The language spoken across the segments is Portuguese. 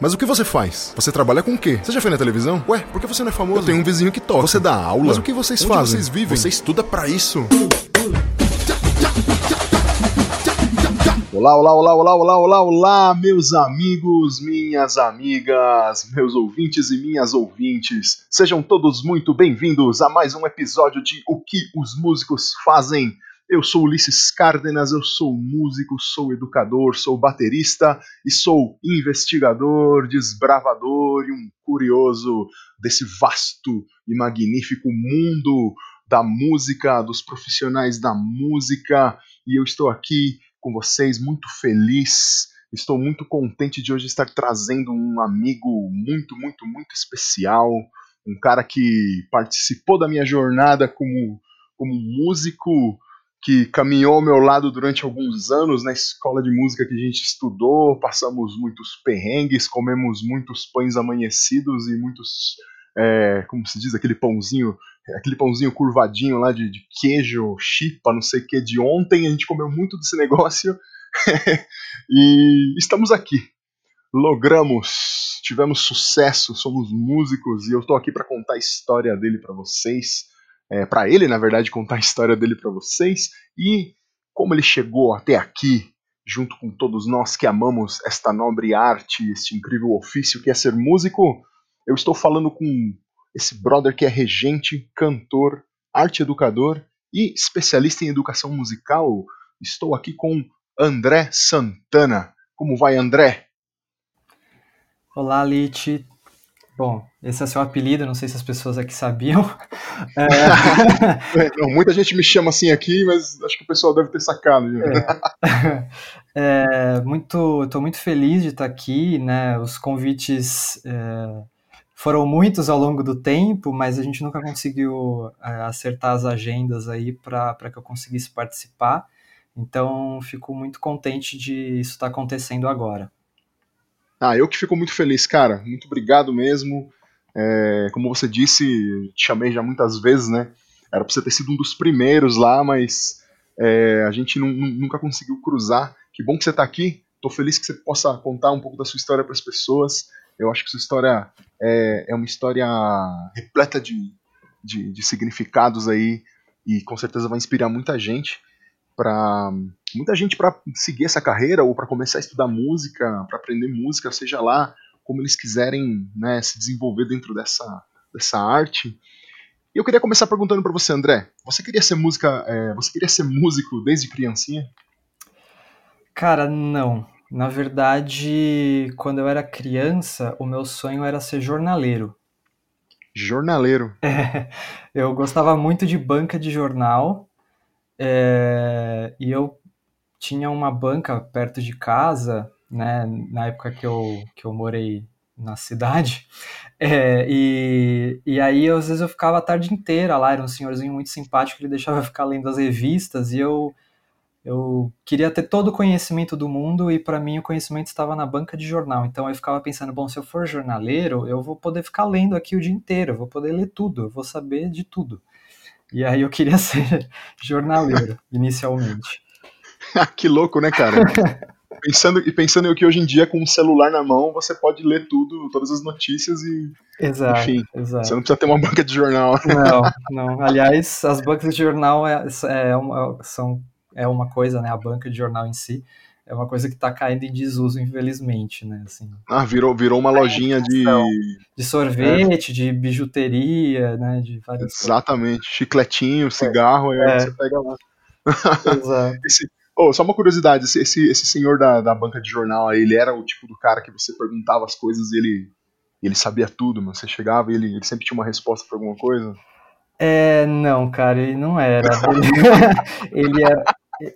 Mas o que você faz? Você trabalha com o quê? Você já foi na televisão? Ué, por que você não é famoso? Eu tenho um vizinho que toca. Você dá aula? Mas o que vocês Onde fazem? vocês vivem? Você estuda pra isso? Olá, olá, olá, olá, olá, olá, olá, meus amigos, minhas amigas, meus ouvintes e minhas ouvintes. Sejam todos muito bem-vindos a mais um episódio de O que os músicos fazem. Eu sou Ulisses Cárdenas, eu sou músico, sou educador, sou baterista e sou investigador, desbravador e um curioso desse vasto e magnífico mundo da música, dos profissionais da música. E eu estou aqui com vocês, muito feliz. Estou muito contente de hoje estar trazendo um amigo muito, muito, muito especial. Um cara que participou da minha jornada como, como músico, que caminhou ao meu lado durante alguns anos na escola de música que a gente estudou. Passamos muitos perrengues, comemos muitos pães amanhecidos e muitos. É, como se diz, aquele pãozinho aquele pãozinho curvadinho lá de, de queijo, chipa, não sei o que, de ontem. A gente comeu muito desse negócio e estamos aqui. Logramos, tivemos sucesso, somos músicos e eu tô aqui para contar a história dele para vocês. É, para ele, na verdade, contar a história dele para vocês e como ele chegou até aqui, junto com todos nós que amamos esta nobre arte, este incrível ofício que é ser músico. Eu estou falando com esse brother que é regente, cantor, arte educador e especialista em educação musical. Estou aqui com André Santana. Como vai, André? Olá, Lite. Bom, esse é seu apelido, não sei se as pessoas aqui sabiam. É... não, muita gente me chama assim aqui, mas acho que o pessoal deve ter sacado. É. é muito, estou muito feliz de estar aqui, né? Os convites é, foram muitos ao longo do tempo, mas a gente nunca conseguiu é, acertar as agendas aí para que eu conseguisse participar. Então, fico muito contente de isso estar acontecendo agora. Ah, eu que fico muito feliz, cara. Muito obrigado mesmo. É, como você disse, te chamei já muitas vezes, né? Era pra você ter sido um dos primeiros lá, mas é, a gente nunca conseguiu cruzar. Que bom que você tá aqui. Tô feliz que você possa contar um pouco da sua história para as pessoas. Eu acho que sua história é, é uma história repleta de, de, de significados aí e com certeza vai inspirar muita gente para muita gente para seguir essa carreira ou para começar a estudar música, para aprender música, seja lá como eles quiserem né, se desenvolver dentro dessa, dessa arte. E eu queria começar perguntando para você, André. Você queria ser música? É, você queria ser músico desde criancinha? Cara, não. Na verdade, quando eu era criança, o meu sonho era ser jornaleiro. Jornaleiro. É, eu gostava muito de banca de jornal é, e eu tinha uma banca perto de casa, né, na época que eu, que eu morei na cidade, é, e, e aí às vezes eu ficava a tarde inteira lá, era um senhorzinho muito simpático, ele deixava eu ficar lendo as revistas, e eu, eu queria ter todo o conhecimento do mundo, e para mim o conhecimento estava na banca de jornal, então eu ficava pensando, bom, se eu for jornaleiro, eu vou poder ficar lendo aqui o dia inteiro, eu vou poder ler tudo, eu vou saber de tudo. E aí eu queria ser jornaleiro, inicialmente. que louco, né, cara? pensando, e pensando que hoje em dia, com um celular na mão, você pode ler tudo, todas as notícias e. Exato, enfim, exato. Você não precisa ter uma banca de jornal. Não, não. Aliás, as bancas de jornal é, é, uma, são, é uma coisa, né? A banca de jornal em si é uma coisa que está caindo em desuso, infelizmente, né? Assim, ah, virou, virou uma lojinha de. De sorvete, é. de bijuteria, né? De Exatamente. Coisas. Chicletinho, cigarro, é. e aí você pega lá. Exato. Esse, oh, só uma curiosidade, esse, esse, esse senhor da, da banca de jornal aí, ele era o tipo do cara que você perguntava as coisas e ele, ele sabia tudo, mas você chegava e ele, ele sempre tinha uma resposta para alguma coisa? É, não, cara, ele não era. Ele, ele era.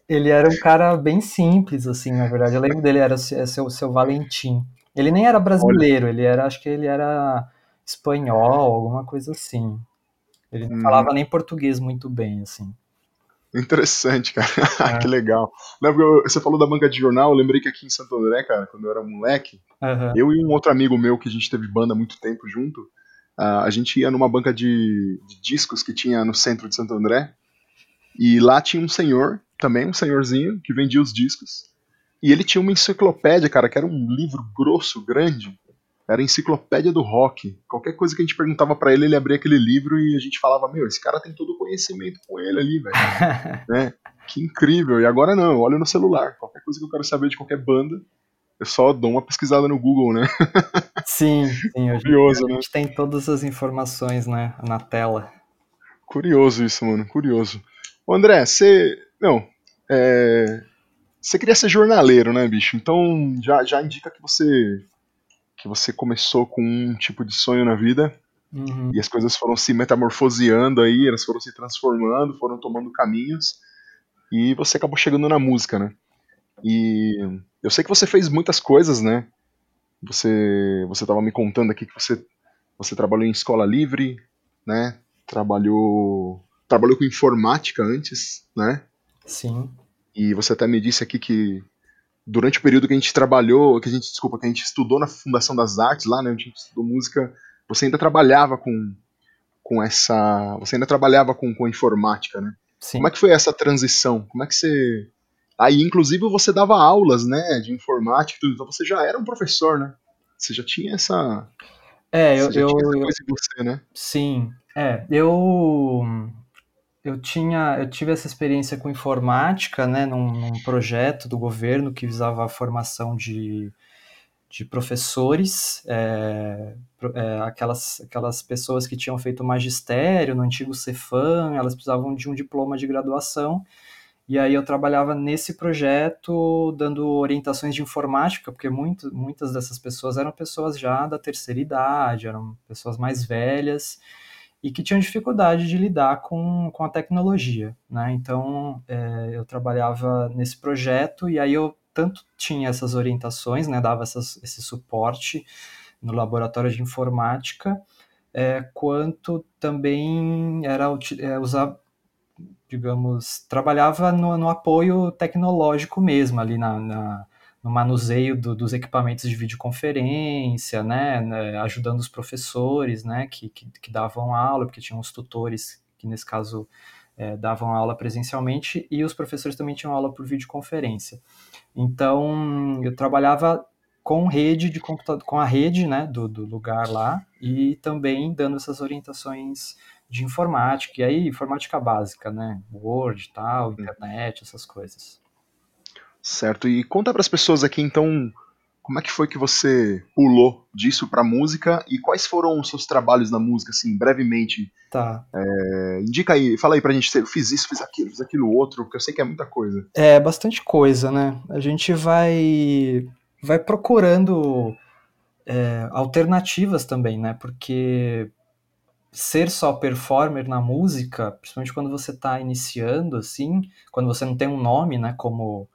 Ele era um cara bem simples, assim, na verdade. Eu lembro dele, era seu, seu Valentim. Ele nem era brasileiro, Olha. ele era, acho que ele era espanhol, alguma coisa assim. Ele não hum. falava nem português muito bem, assim. Interessante, cara. É. que legal. Você falou da banca de jornal, eu lembrei que aqui em Santo André, cara, quando eu era moleque, uhum. eu e um outro amigo meu que a gente teve banda há muito tempo junto, uh, a gente ia numa banca de, de, discos que tinha no centro de Santo André, e lá tinha um senhor, também um senhorzinho, que vendia os discos, e ele tinha uma enciclopédia, cara, que era um livro grosso, grande, era a enciclopédia do rock. Qualquer coisa que a gente perguntava para ele, ele abria aquele livro e a gente falava: Meu, esse cara tem todo o conhecimento com ele ali, velho. né? Que incrível. E agora não, eu olho no celular. Qualquer coisa que eu quero saber de qualquer banda, eu só dou uma pesquisada no Google, né? sim, sim. Hoje Curioso, a né? gente tem todas as informações né, na tela. Curioso isso, mano. Curioso. Ô, André, você. Não. É... Você queria ser jornaleiro, né, bicho? Então já, já indica que você que você começou com um tipo de sonho na vida uhum. e as coisas foram se metamorfoseando aí, elas foram se transformando, foram tomando caminhos e você acabou chegando na música, né? E eu sei que você fez muitas coisas, né? Você você estava me contando aqui que você você trabalhou em escola livre, né? Trabalhou trabalhou com informática antes, né? Sim. E você até me disse aqui que durante o período que a gente trabalhou, que a gente, desculpa, que a gente estudou na Fundação das Artes lá, né, onde a gente estudou música, você ainda trabalhava com, com essa, você ainda trabalhava com, com informática, né? Sim. Como é que foi essa transição? Como é que você Aí, inclusive, você dava aulas, né, de informática, tudo, então você já era um professor, né? Você já tinha essa. É, eu. eu, eu você, né? Sim, é. Eu eu tinha, eu tive essa experiência com informática, né, num, num, projeto do governo que visava a formação de, de professores, é, é, aquelas, aquelas pessoas que tinham feito magistério no antigo Cefam, elas precisavam de um diploma de graduação, e aí eu trabalhava nesse projeto dando orientações de informática, porque muito, muitas dessas pessoas eram pessoas já da terceira idade, eram pessoas mais velhas, e que tinham dificuldade de lidar com, com a tecnologia, né? Então, é, eu trabalhava nesse projeto e aí eu tanto tinha essas orientações, né? Dava essas, esse suporte no laboratório de informática, é, quanto também era é, usar, digamos, trabalhava no, no apoio tecnológico mesmo ali na, na no manuseio do, dos equipamentos de videoconferência, né, né, ajudando os professores, né, que, que, que, davam aula, porque tinham os tutores que nesse caso é, davam aula presencialmente e os professores também tinham aula por videoconferência. Então eu trabalhava com rede de computador, com a rede, né, do, do lugar lá e também dando essas orientações de informática e aí informática básica, né, Word, tal, internet, essas coisas. Certo. E conta para as pessoas aqui então como é que foi que você pulou disso para música e quais foram os seus trabalhos na música, assim, brevemente? Tá. É, indica aí, fala aí pra gente, eu fiz isso, fiz aquilo, fiz aquilo outro, porque eu sei que é muita coisa. É, bastante coisa, né? A gente vai, vai procurando é, alternativas também, né? Porque ser só performer na música, principalmente quando você está iniciando, assim, quando você não tem um nome, né, como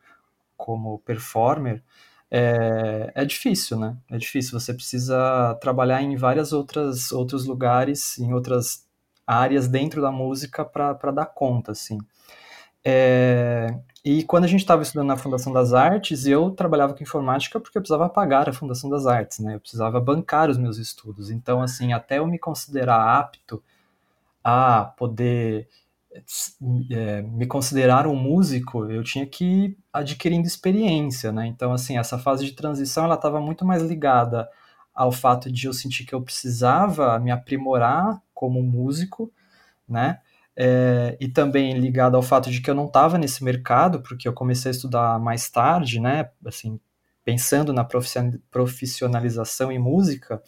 como performer, é, é, difícil, né? É difícil. Você precisa trabalhar em várias outras outros lugares, em outras áreas dentro da música para dar conta, assim. É, e quando a gente estava estudando na Fundação das Artes, eu trabalhava com informática porque eu precisava pagar a Fundação das Artes, né? Eu precisava bancar os meus estudos. Então, assim, até eu me considerar apto a poder me considerar um músico, eu tinha que ir adquirindo experiência, né? Então, assim, essa fase de transição, ela estava muito mais ligada ao fato de eu sentir que eu precisava me aprimorar como músico, né? É, e também ligado ao fato de que eu não estava nesse mercado, porque eu comecei a estudar mais tarde, né? Assim, pensando na profissionalização em música,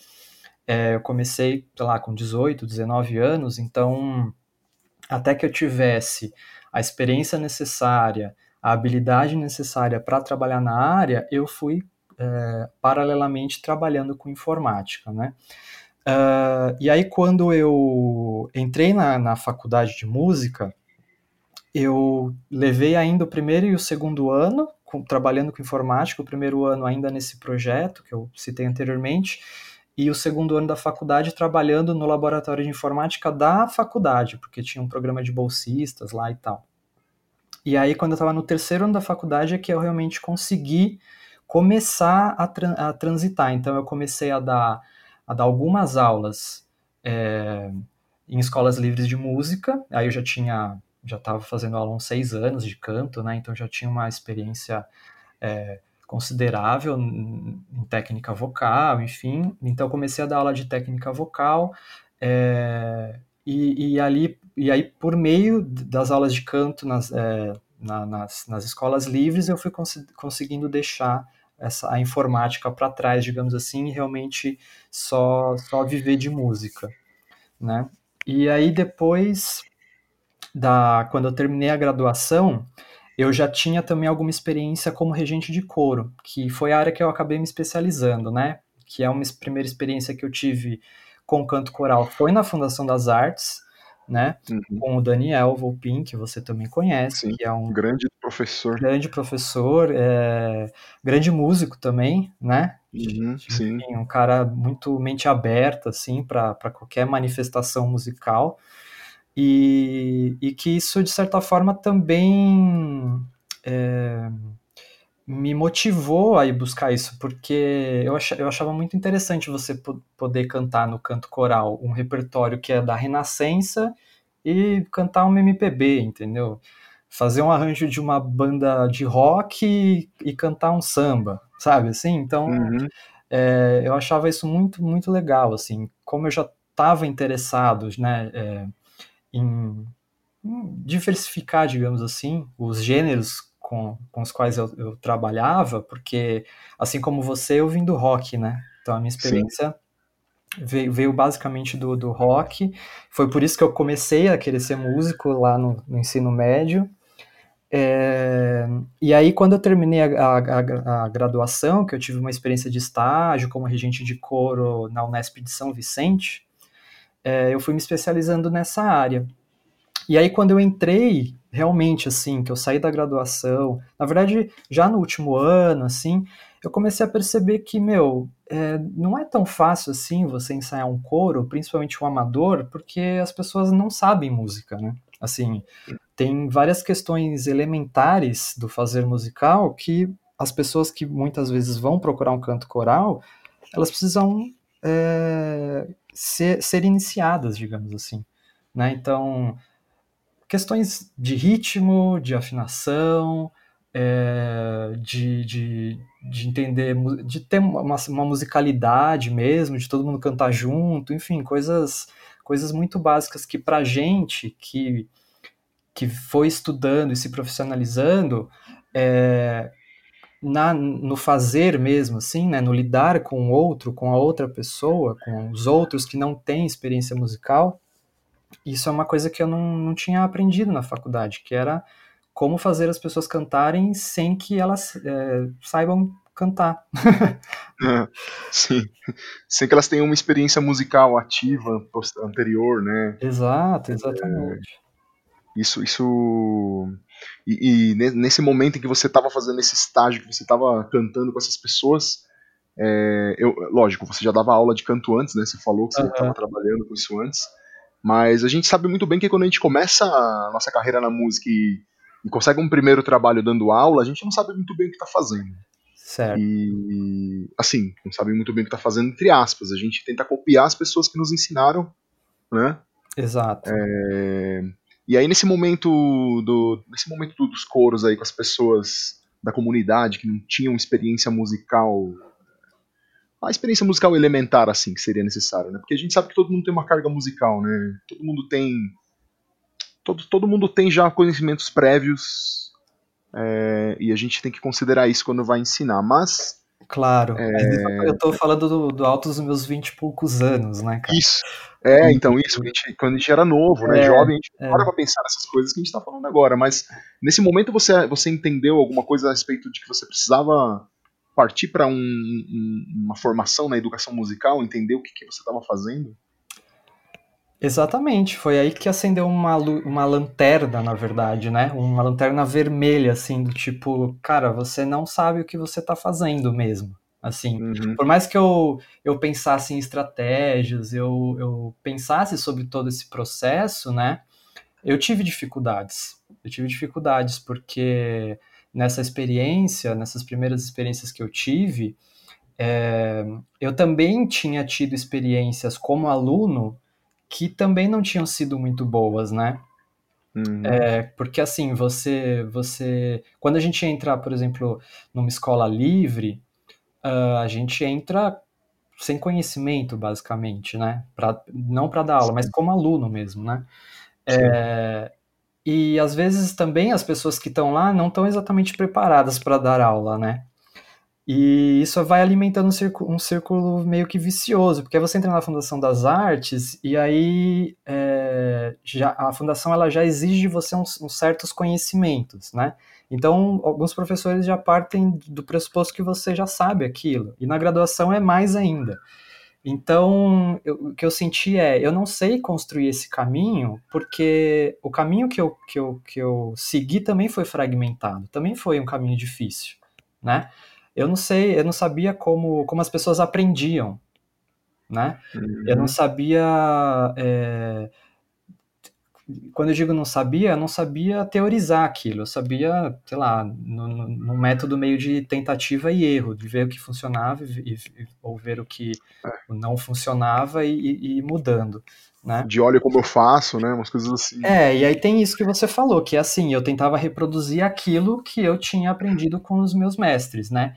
é, eu comecei, sei lá, com 18, 19 anos, então até que eu tivesse a experiência necessária, a habilidade necessária para trabalhar na área, eu fui é, paralelamente trabalhando com informática, né? Uh, e aí, quando eu entrei na, na faculdade de música, eu levei ainda o primeiro e o segundo ano com, trabalhando com informática, o primeiro ano ainda nesse projeto que eu citei anteriormente, e o segundo ano da faculdade trabalhando no laboratório de informática da faculdade, porque tinha um programa de bolsistas lá e tal. E aí, quando eu estava no terceiro ano da faculdade, é que eu realmente consegui começar a, tra a transitar. Então, eu comecei a dar, a dar algumas aulas é, em escolas livres de música. Aí eu já tinha, já estava fazendo aula uns seis anos de canto, né? Então, já tinha uma experiência é, considerável em técnica vocal, enfim. Então comecei a dar aula de técnica vocal é, e, e, ali e aí por meio das aulas de canto nas, é, na, nas, nas escolas livres eu fui cons conseguindo deixar essa a informática para trás, digamos assim, e realmente só só viver de música, né? E aí depois da quando eu terminei a graduação, eu já tinha também alguma experiência como regente de coro, que foi a área que eu acabei me especializando, né? Que é uma primeira experiência que eu tive com canto coral foi na Fundação das Artes, né? Uhum. Com o Daniel Volpin, que você também conhece, Sim, que é um grande professor. Grande professor, é, grande músico também, né? Uhum, sim. Enfim, um cara muito mente aberta, assim, para qualquer manifestação musical. E, e que isso, de certa forma, também é, me motivou a ir buscar isso, porque eu, ach, eu achava muito interessante você poder cantar no canto coral um repertório que é da Renascença e cantar um MPB, entendeu? Fazer um arranjo de uma banda de rock e, e cantar um samba, sabe assim? Então, uhum. é, eu achava isso muito, muito legal, assim, como eu já estava interessado, né, é, em, em diversificar, digamos assim, os gêneros com, com os quais eu, eu, trabalhava, porque assim como você, eu vim do rock, né? Então a minha experiência veio, veio, basicamente do, do rock. Foi por isso que eu comecei a querer ser músico lá no, no ensino médio. É, e aí, quando eu terminei a, a, a, graduação, que eu tive uma experiência de estágio como regente de coro na Unesp de São Vicente, é, eu fui me especializando nessa área. E aí, quando eu entrei, realmente, assim, que eu saí da graduação, na verdade, já no último ano, assim, eu comecei a perceber que, meu, é, não é tão fácil assim você ensaiar um coro, principalmente um amador, porque as pessoas não sabem música, né? Assim, tem várias questões elementares do fazer musical que as pessoas que muitas vezes vão procurar um canto coral, elas precisam é, ser, ser iniciadas, digamos assim. Né? Então, questões de ritmo, de afinação, é, de, de, de, entender, de ter uma, uma, musicalidade mesmo, de todo mundo cantar junto, enfim, coisas, coisas muito básicas que pra gente que, que foi estudando e se profissionalizando, é, na, no fazer mesmo, assim, né, no lidar com o outro, com a outra pessoa, com os outros que não têm experiência musical, isso é uma coisa que eu não, não tinha aprendido na faculdade, que era como fazer as pessoas cantarem sem que elas é, saibam cantar. é, sim, sem que elas tenham uma experiência musical ativa anterior, né? Exato, exatamente. É, isso, isso e, e, nesse momento em que você estava fazendo esse estágio, que você estava cantando com essas pessoas, é, eu, lógico, você já dava aula de canto antes, né? Você falou que você estava uhum. trabalhando com isso antes. Mas a gente sabe muito bem que quando a gente começa a nossa carreira na música e, e consegue um primeiro trabalho dando aula, a gente não sabe muito bem o que está fazendo. Certo. E, assim, não sabe muito bem o que está fazendo, entre aspas. A gente tenta copiar as pessoas que nos ensinaram, né? Exato. É, e aí, nesse momento, do, nesse momento dos coros aí com as pessoas da comunidade que não tinham experiência musical a experiência musical elementar, assim, que seria necessário, né? Porque a gente sabe que todo mundo tem uma carga musical, né? Todo mundo tem. Todo, todo mundo tem já conhecimentos prévios é, e a gente tem que considerar isso quando vai ensinar, mas. Claro, é... eu tô falando do, do alto dos meus vinte e poucos anos, né, cara? Isso. É, então, isso, a gente, quando a gente era novo, né, é, jovem, a gente é. para pra pensar nessas coisas que a gente tá falando agora, mas nesse momento você, você entendeu alguma coisa a respeito de que você precisava partir para um, um, uma formação na educação musical, entender o que, que você estava fazendo? Exatamente, foi aí que acendeu uma, uma lanterna, na verdade, né? Uma lanterna vermelha, assim, do tipo, cara, você não sabe o que você está fazendo mesmo. Assim, uhum. por mais que eu, eu pensasse em estratégias, eu, eu pensasse sobre todo esse processo, né? Eu tive dificuldades. Eu tive dificuldades porque nessa experiência, nessas primeiras experiências que eu tive, é, eu também tinha tido experiências como aluno que também não tinham sido muito boas, né? Uhum. É, porque assim, você, você. Quando a gente entra, por exemplo, numa escola livre, uh, a gente entra sem conhecimento, basicamente, né? Pra, não para dar aula, Sim. mas como aluno mesmo, né? É, e às vezes também as pessoas que estão lá não estão exatamente preparadas para dar aula, né? E isso vai alimentando um círculo, um círculo, meio que vicioso, porque você entra na Fundação das Artes e aí é, já, a Fundação ela já exige de você uns, uns, certos conhecimentos, né? Então, alguns professores já partem do pressuposto que você já sabe aquilo, e na graduação é mais ainda. Então, eu, o que eu senti é, eu não sei construir esse caminho, porque o caminho que eu, que eu, que eu segui também foi fragmentado, também foi um caminho difícil, né? Eu não sei, eu não sabia como, como as pessoas aprendiam, né? Uhum. Eu não sabia... É, quando eu digo não sabia, eu não sabia teorizar aquilo, eu sabia, sei lá, no método meio de tentativa e erro, de ver o que funcionava e, e ou ver o que é. não funcionava e, e, mudando. Né? De olha como eu faço, né? Umas coisas assim. É, e aí tem isso que você falou, que é assim, eu tentava reproduzir aquilo que eu tinha aprendido com os meus mestres, né?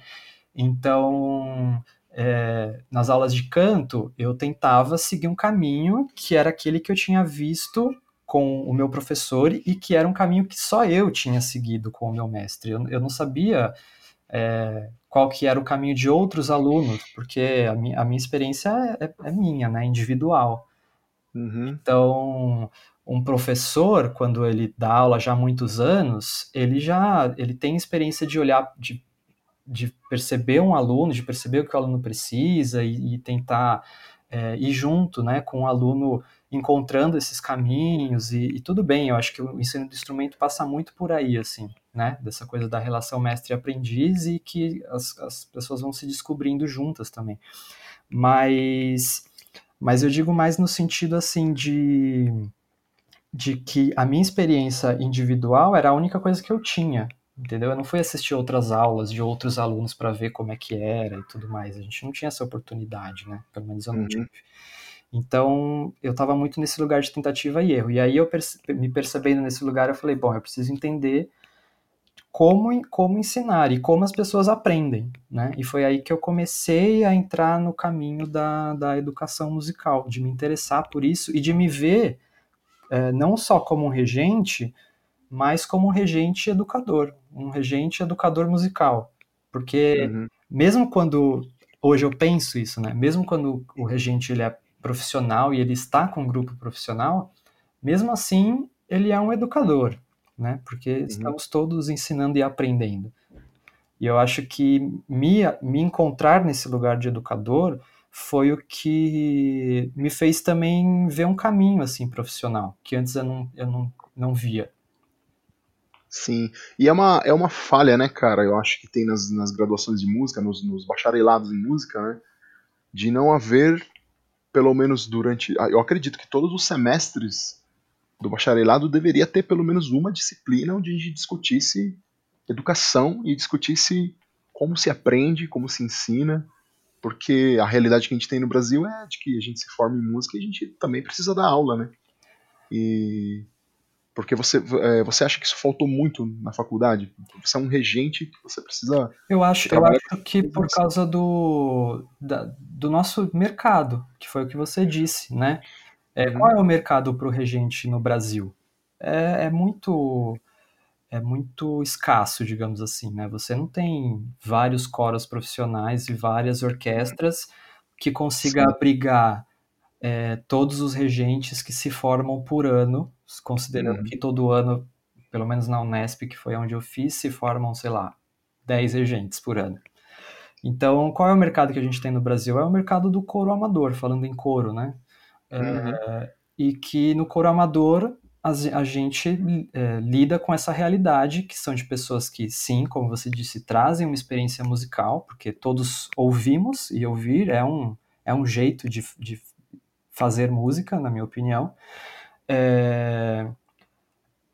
Então, é, nas aulas de canto, eu tentava seguir um caminho que era aquele que eu tinha visto com o meu professor e que era um caminho que só eu tinha seguido com o meu mestre. Eu, eu não sabia é, qual que era o caminho de outros alunos, porque a, mi, a minha experiência é, é, é, minha, né, individual. Uhum. Então, um professor, quando ele dá aula já há muitos anos, ele já ele tem experiência de olhar, de, de perceber um aluno, de perceber o que o aluno precisa e, e tentar é, ir junto né, com o aluno encontrando esses caminhos e, e, tudo bem, eu acho que o ensino do instrumento passa muito por aí, assim, né, dessa coisa da relação mestre-aprendiz e que as, as pessoas vão se descobrindo juntas também. Mas, mas eu digo mais no sentido, assim, de, de que a minha experiência individual era a única coisa que eu tinha, entendeu? Eu não fui assistir outras aulas de outros alunos para ver como é que era e tudo mais, a gente não tinha essa oportunidade, né, pelo menos eu não uhum. tive. Então, eu estava muito nesse lugar de tentativa e erro. E aí, eu perce me percebendo nesse lugar, eu falei: bom, eu preciso entender como, como ensinar e como as pessoas aprendem, né? E foi aí que eu comecei a entrar no caminho da, da educação musical, de me interessar por isso e de me ver é, não só como um regente, mas como um regente educador, um regente educador musical. Porque uhum. mesmo quando, hoje eu penso isso, né? Mesmo quando o regente ele é profissional e ele está com um grupo profissional, mesmo assim ele é um educador, né? Porque uhum. estamos todos ensinando e aprendendo. E eu acho que me, me encontrar nesse lugar de educador foi o que me fez também ver um caminho assim profissional que antes eu não, eu não, não via. Sim, e é uma, é uma falha, né, cara? Eu acho que tem nas, nas graduações de música, nos, nos bacharelados em música, né? De não haver pelo menos durante. Ah, eu acredito que todos os semestres do bacharelado deveria ter pelo menos uma disciplina onde a gente discutisse educação e discutisse como se aprende, como se ensina, porque a realidade que a gente tem no Brasil é de que a gente se forma em música e a gente também precisa dar aula, né? E porque você, é, você acha que isso faltou muito na faculdade? Você é um regente que você precisa. Eu acho, eu acho que por causa do, da, do nosso mercado, que foi o que você disse, né? É, uhum. Qual é o mercado para o regente no Brasil? É, é, muito é muito escasso, digamos assim, né? Você não tem vários coros profissionais e várias orquestras que consiga Sim. abrigar é, todos os regentes que se formam por ano, considerando uhum. que todo ano, pelo menos na Unesp, que foi onde eu fiz, se formam, sei lá, 10 regentes por ano. Então, qual é o mercado que a gente tem no Brasil? É o mercado do coro amador, falando em coro, né? Uhum. É, e que no coro amador a, a gente é, lida com essa realidade, que são de pessoas que, sim, como você disse, trazem uma experiência musical, porque todos ouvimos, e ouvir é um, é um jeito de, de fazer música, na minha opinião, é,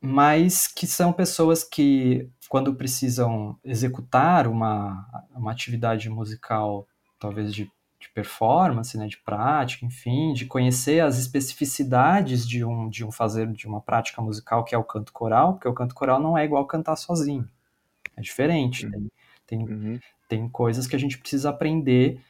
mas que são pessoas que, quando precisam executar uma, uma atividade musical, talvez de, de performance, né, de prática, enfim, de conhecer as especificidades de um, de um fazer de uma prática musical que é o canto coral, porque o canto coral não é igual cantar sozinho, é diferente. Uhum. Tem, tem, uhum. tem coisas que a gente precisa aprender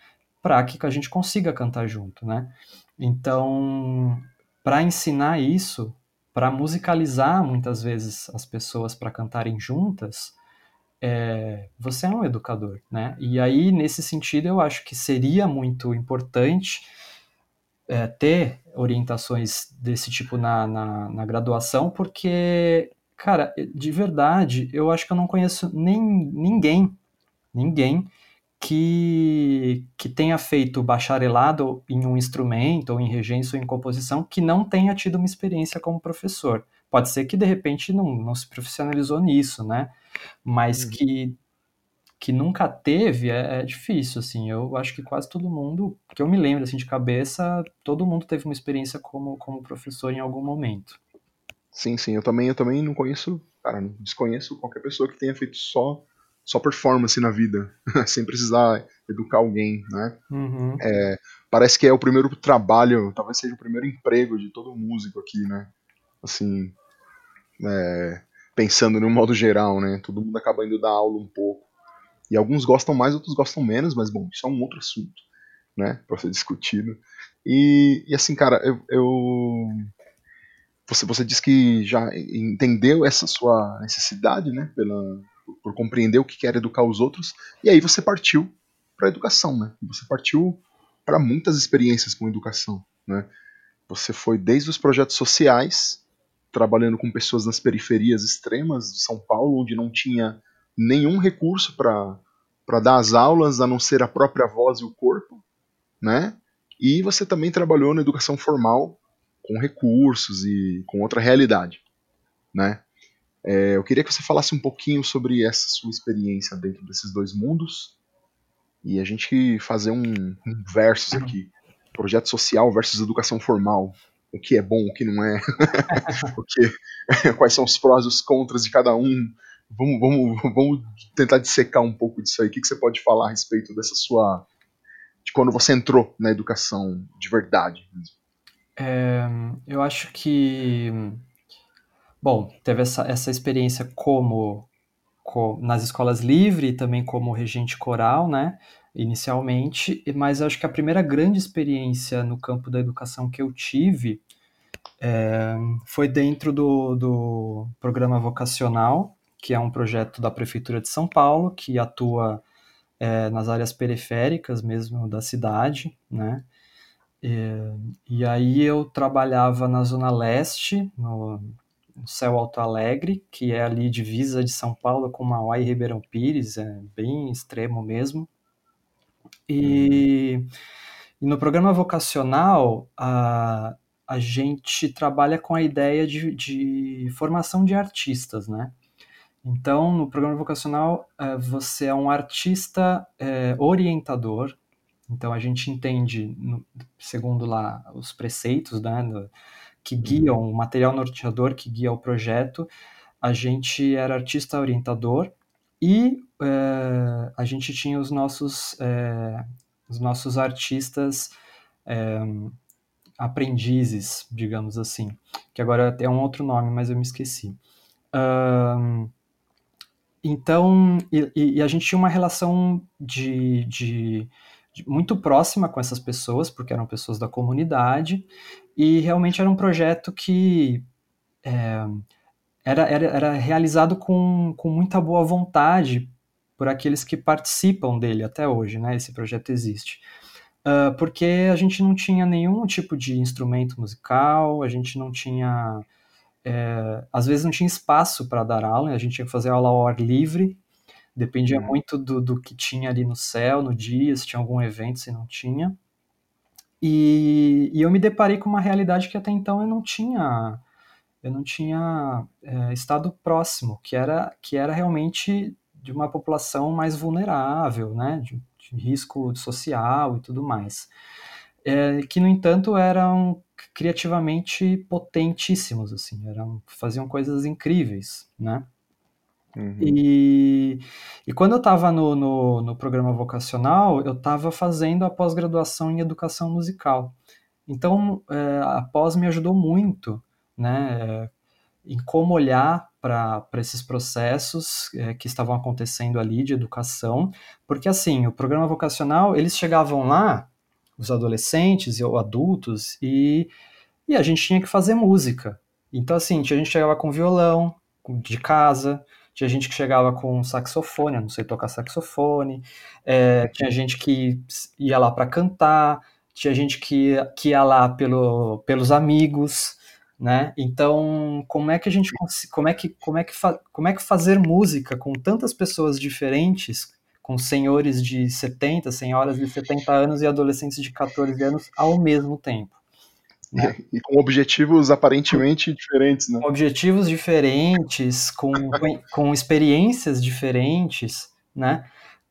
para que a gente consiga cantar junto, né? Então, para ensinar isso, para musicalizar muitas vezes as pessoas para cantarem juntas, é, você é um educador, né? E aí, nesse sentido, eu acho que seria muito importante é, ter orientações desse tipo na, na, na, graduação, porque, cara, de verdade, eu acho que eu não conheço nem ninguém, ninguém que, que tenha feito bacharelado em um instrumento, ou em regência, ou em composição, que não tenha tido uma experiência como professor. Pode ser que, de repente, não, não se profissionalizou nisso, né? Mas uhum. que que nunca teve é, é, difícil, assim, eu acho que quase todo mundo, que eu me lembro, assim, de cabeça, todo mundo teve uma experiência como, como professor em algum momento. Sim, sim, eu também, eu também não conheço, cara, não desconheço qualquer pessoa que tenha feito só, só performance na vida, sem precisar educar alguém, né, uhum. é, parece que é o primeiro trabalho, talvez seja o primeiro emprego de todo músico aqui, né, assim, é, pensando no modo geral, né? Todo mundo acaba indo dar aula um pouco. E alguns gostam mais, outros gostam menos, mas bom, isso é um outro assunto, né? Pra ser discutido. E, e assim, cara, eu, eu. você, você disse que já entendeu essa sua necessidade, né? Pela, por, por compreender o que quer educar os outros. E aí você partiu para educação, né? Você partiu para muitas experiências com educação, né? Você foi desde os projetos sociais trabalhando com pessoas nas periferias extremas de São Paulo, onde não tinha nenhum recurso para dar as aulas, a não ser a própria voz e o corpo, né? E você também trabalhou na educação formal com recursos e com outra realidade, né? É, eu queria que você falasse um pouquinho sobre essa sua experiência dentro desses dois mundos e a gente fazer um, um versus aqui, projeto social versus educação formal o que é bom, o que não é, o que, quais são os prós e os contras de cada um. Vamos, vamos, vamos tentar dissecar um pouco disso aí. O que, que você pode falar a respeito dessa sua. de quando você entrou na educação de verdade? É, eu acho que. Bom, teve essa, essa experiência como, como nas escolas livres e também como regente coral, né? Inicialmente, mas acho que a primeira grande experiência no campo da educação que eu tive é, foi dentro do, do programa vocacional, que é um projeto da Prefeitura de São Paulo, que atua é, nas áreas periféricas mesmo da cidade, né? E, e, aí eu trabalhava na Zona Leste, no, no Céu Alto Alegre, que é ali divisa de São Paulo com Mauá e Ribeirão Pires, é bem extremo mesmo. E, e no programa vocacional, a, a gente trabalha com a ideia de, de formação de artistas, né? Então, no programa vocacional, é, você é um artista é, orientador. Então, a gente entende, segundo lá os preceitos, né, que guiam o material norteador que guia o projeto, a gente era artista orientador e é, a gente tinha os nossos, é, os nossos artistas é, aprendizes, digamos assim, que agora é um outro nome, mas eu me esqueci. Um, então, e, e, a gente tinha uma relação de, de, de, muito próxima com essas pessoas, porque eram pessoas da comunidade, e realmente era um projeto que é, era, era, era realizado com, com muita boa vontade por aqueles que participam dele até hoje, né? Esse projeto existe. Uh, porque a gente não tinha nenhum tipo de instrumento musical, a gente não tinha. É, às vezes não tinha espaço para dar aula, a gente tinha que fazer aula ao ar livre, dependia uhum. muito do, do que tinha ali no céu, no dia, se tinha algum evento, se não tinha. E, e eu me deparei com uma realidade que até então eu não tinha eu não tinha é, estado próximo, que era, que era realmente de uma população mais vulnerável, né, de, de risco social e tudo mais, é, que no entanto eram criativamente potentíssimos, assim, eram faziam coisas incríveis, né? Uhum. E, e quando eu estava no, no, no, programa vocacional, eu estava fazendo a pós-graduação em educação musical. Então, é, a pós me ajudou muito, né, em como olhar para esses processos é, que estavam acontecendo ali de educação, porque assim, o programa vocacional, eles chegavam lá, os adolescentes ou adultos, e, e a gente tinha que fazer música. Então, assim, a gente chegava com violão, de casa, tinha gente que chegava com saxofone, eu não sei tocar saxofone, é, tinha gente que ia lá para cantar, tinha gente que, que ia lá pelo, pelos amigos, né? Então, como é que a gente como é que como é que como é que fazer música com tantas pessoas diferentes, com senhores de 70, senhoras de 70 anos e adolescentes de 14 anos ao mesmo tempo? Né? E com objetivos aparentemente diferentes, né? Objetivos diferentes, com, com experiências diferentes, né?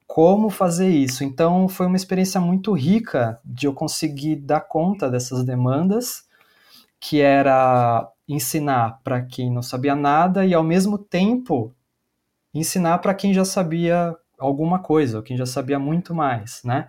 Como fazer isso? Então, foi uma experiência muito rica de eu conseguir dar conta dessas demandas, que era ensinar para quem não sabia nada e, ao mesmo tempo, ensinar para quem já sabia alguma coisa, ou quem já sabia muito mais, né?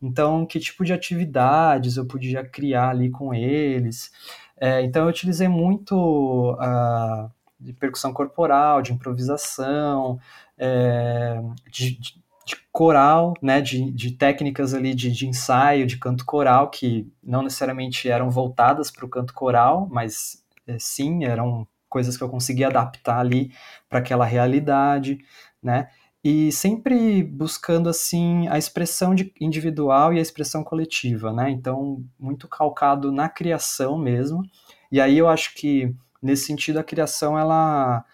Então, que tipo de atividades eu podia criar ali com eles? É, então, eu utilizei muito uh, de percussão corporal, de improvisação, é, de, de, de, coral, né, de, de técnicas ali de, de, ensaio, de canto coral, que não necessariamente eram voltadas para o canto coral, mas é, sim, eram coisas que eu conseguia adaptar ali para aquela realidade, né? e sempre buscando assim a expressão individual e a expressão coletiva, né? Então muito calcado na criação mesmo. E aí eu acho que nesse sentido a criação ela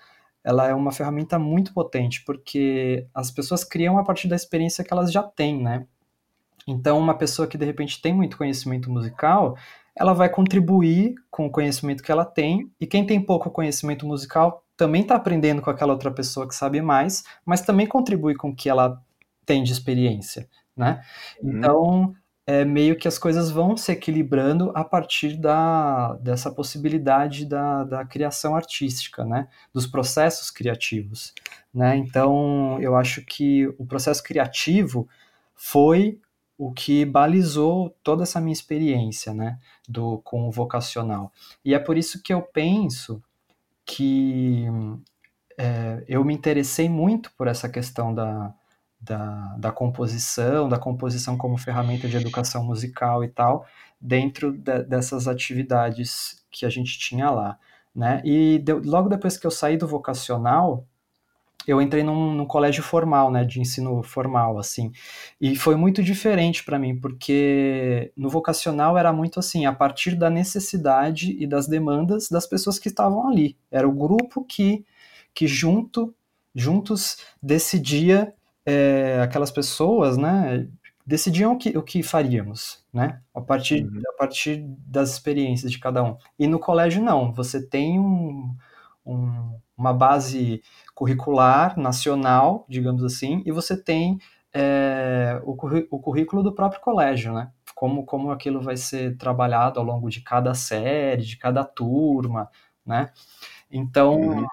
ela é uma ferramenta muito potente porque as pessoas criam a partir da experiência que elas já têm, né? Então uma pessoa que de repente tem muito conhecimento musical, ela vai contribuir com o conhecimento que ela tem, e quem tem pouco conhecimento musical também está aprendendo com aquela outra pessoa que sabe mais, mas também contribui com o que ela tem de experiência, né? Uhum. Então, é meio que as coisas vão se equilibrando a partir da, dessa possibilidade da, da criação artística, né? Dos processos criativos, né? Então, eu acho que o processo criativo foi o que balizou toda essa minha experiência, né? Do, com o vocacional. E é por isso que eu penso que é, eu me interessei muito por essa questão da, da, da, composição, da composição como ferramenta de educação musical e tal, dentro de, dessas atividades que a gente tinha lá. Né? E de, logo depois que eu saí do vocacional, eu entrei num, num, colégio formal, né, de ensino formal, assim, e foi muito diferente para mim, porque no vocacional era muito assim, a partir da necessidade e das demandas das pessoas que estavam ali, era o grupo que, que junto, juntos decidia, é, aquelas pessoas, né, decidiam o que, o que faríamos, né, a partir, uhum. a partir das experiências de cada um, e no colégio não, você tem um, um uma base curricular nacional, digamos assim, e você tem é, o, o, currículo do próprio colégio, né? Como, como aquilo vai ser trabalhado ao longo de cada série, de cada turma, né? Então, uhum.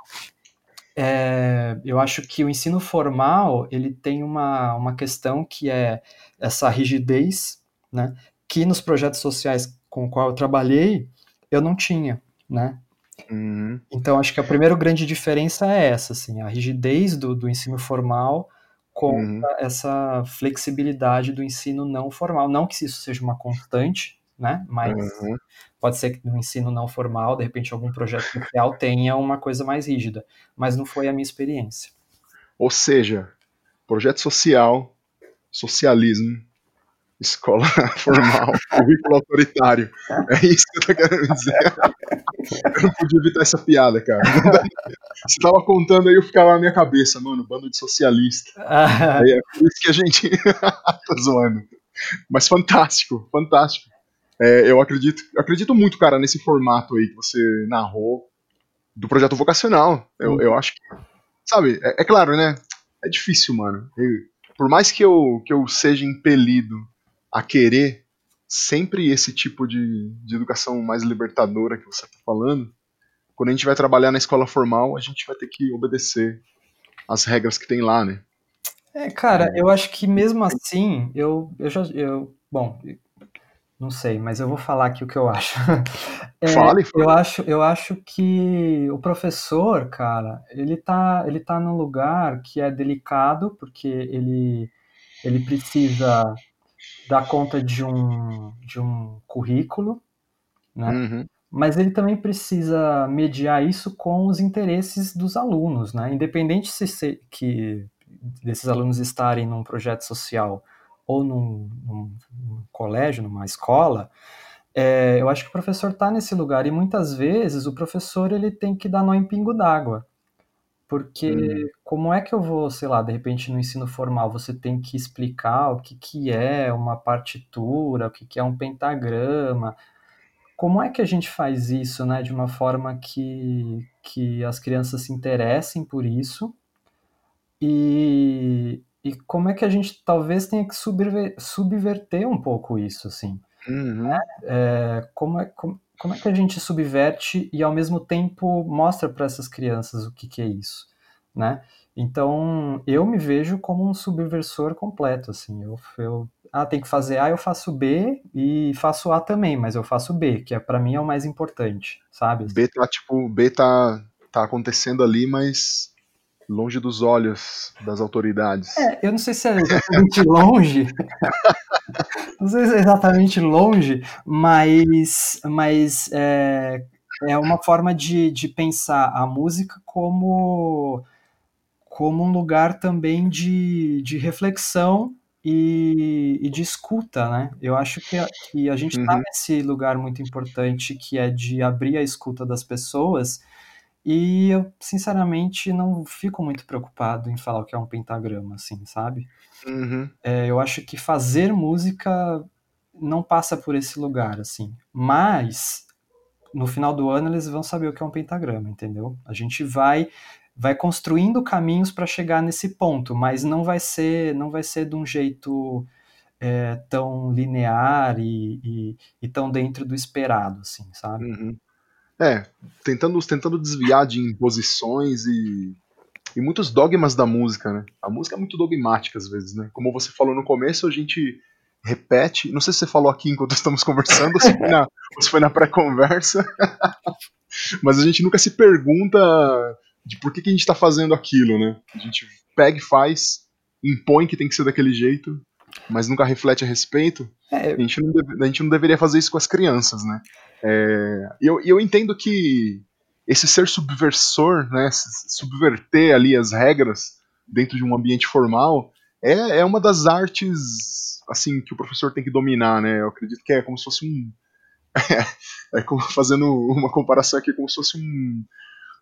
É, eu acho que o ensino formal, ele tem uma, uma questão que é essa rigidez, né? Que nos projetos sociais com o qual eu trabalhei, eu não tinha, né? Uhum. Então, acho que a primeira grande diferença é essa, assim, a rigidez do, do ensino formal com uhum. essa flexibilidade do ensino não formal. Não que isso seja uma constante, né? Mas uhum. pode ser que no ensino não formal, de repente, algum projeto social tenha uma coisa mais rígida. Mas não foi a minha experiência. Ou seja, projeto social, socialismo, escola formal, currículo autoritário. É isso que eu tô querendo dizer. Eu não podia evitar essa piada, cara. Você tava contando aí, eu ficava na minha cabeça, mano, bando de socialista. É por isso que a gente tá zoando. Mas fantástico, fantástico. É, eu acredito, eu acredito muito, cara, nesse formato aí que você narrou do projeto vocacional. Eu, eu acho que, sabe, é, é claro, né? É difícil, mano. Eu, por mais que eu, que eu seja impelido a querer sempre esse tipo de, de educação mais libertadora que você está falando, quando a gente vai trabalhar na escola formal, a gente vai ter que obedecer as regras que tem lá, né? É, cara, eu acho que mesmo assim, eu, eu já. Eu, bom, não sei, mas eu vou falar aqui o que eu acho. É, Fale, fale. Eu acho, eu acho que o professor, cara, ele tá, ele tá num lugar que é delicado, porque ele, ele precisa dar conta de um, de um currículo, né? Uhum, Mas ele também precisa mediar isso com os interesses dos alunos, né? Independente se, se que desses alunos estarem num projeto social ou num, num, num colégio, numa escola, é, eu acho que o professor está nesse lugar e muitas vezes o professor ele tem que dar nó em pingo d'água. Porque Hum. como é que eu vou, sei lá, de repente no ensino formal você tem que explicar o que, que é uma partitura, o que, que é um pentagrama, como é que a gente faz isso, né, de uma forma que, que as crianças se interessem por isso e, e como é que a gente talvez tenha que subver, subverter um pouco isso, assim. Uhum, É, como, é, como, como é que a gente subverte e ao mesmo tempo mostra para essas crianças o que, que é isso, né? Então, eu me vejo como um subversor completo, assim, eu, eu ah, tem que fazer A, eu faço B e faço A também, mas eu faço B, que é para mim é o mais importante, sabe? B tá, tipo, B tá, tá acontecendo ali, mas longe dos olhos das autoridades. É, eu não sei se é exatamente longe, não sei se é exatamente longe, mas, mas é, é uma forma de, de pensar a música como, como um lugar também de, de reflexão e, e de escuta, né? Eu acho que a, que a gente está Uhum, nesse lugar muito importante que é de abrir a escuta das pessoas e eu, sinceramente, não fico muito preocupado em falar o que é um pentagrama, assim, sabe? uhum, É, eu acho que fazer música não passa por esse lugar, assim. Mas no final do ano eles vão saber o que é um pentagrama, entendeu? A gente vai vai construindo caminhos para chegar nesse ponto, mas não vai ser não vai ser de um jeito é, tão linear e, e, e tão dentro do esperado, assim, sabe? uhum. É, tentando, tentando desviar de imposições e, e muitos dogmas da música, né? A música é muito dogmática às vezes, né? Como você falou no começo, a gente repete. Não sei se você falou aqui enquanto estamos conversando, ou se foi na, na pré-conversa, mas a gente nunca se pergunta de por que, que a gente está fazendo aquilo, né? A gente pega e faz, impõe que tem que ser daquele jeito, mas nunca reflete a respeito. É, A gente não, deve- a gente não deveria fazer isso com as crianças, né? É, e eu, eu entendo que esse ser subversor, né, subverter ali as regras dentro de um ambiente formal, é, é uma das artes assim que o professor tem que dominar, né? Eu acredito que é como se fosse um é como fazendo uma comparação aqui, como se fosse um,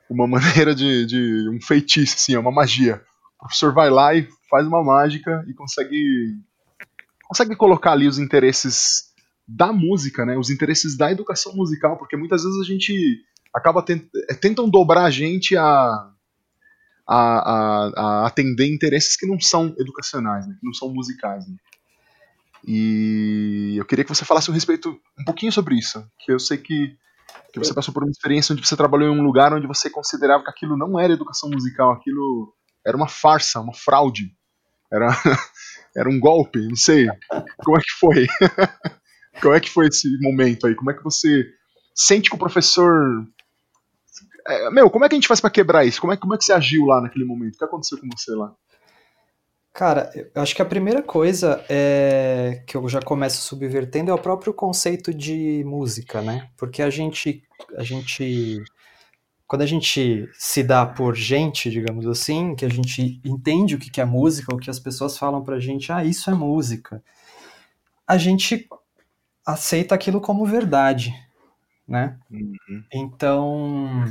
uma maneira de, de um feitiço, assim, é uma magia. O professor vai lá e faz uma mágica e consegue consegue colocar ali os interesses da música, né? Os interesses da educação musical, porque muitas vezes a gente acaba tent... é, tentam dobrar a gente a, a, a, a atender interesses que não são educacionais, né? que não são musicais. Né? E eu queria que você falasse um respeito um pouquinho sobre isso, que eu sei que, que você passou por uma experiência onde você trabalhou em um lugar onde você considerava que aquilo não era educação musical, aquilo era uma farsa, uma fraude, era, era um golpe, não sei. Como é que foi? Como é que foi esse momento aí? Como é que você sente que o professor. É, meu, como é que a gente faz pra quebrar isso? Como é, como é que você agiu lá naquele momento? O que aconteceu com você lá? Cara, eu acho que a primeira coisa é que eu já começo subvertendo é o próprio conceito de música, né? Porque a gente, a gente, quando a gente se dá por gente, digamos assim, que a gente entende o que é música, o que as pessoas falam pra gente, ah, isso é música, a gente aceita aquilo como verdade, né? Uhum. Então,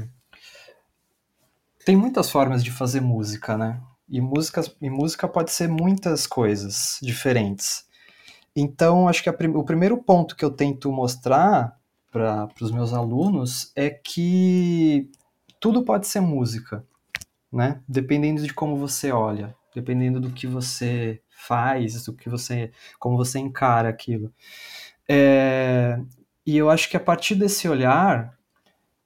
tem muitas formas de fazer música, né? E música, e música pode ser muitas coisas diferentes. Então, acho que a prim- o primeiro ponto que eu tento mostrar para os meus alunos é que tudo pode ser música, né? Dependendo de como você olha, dependendo do que você faz, do que você, como você encara aquilo. É, e eu acho que a partir desse olhar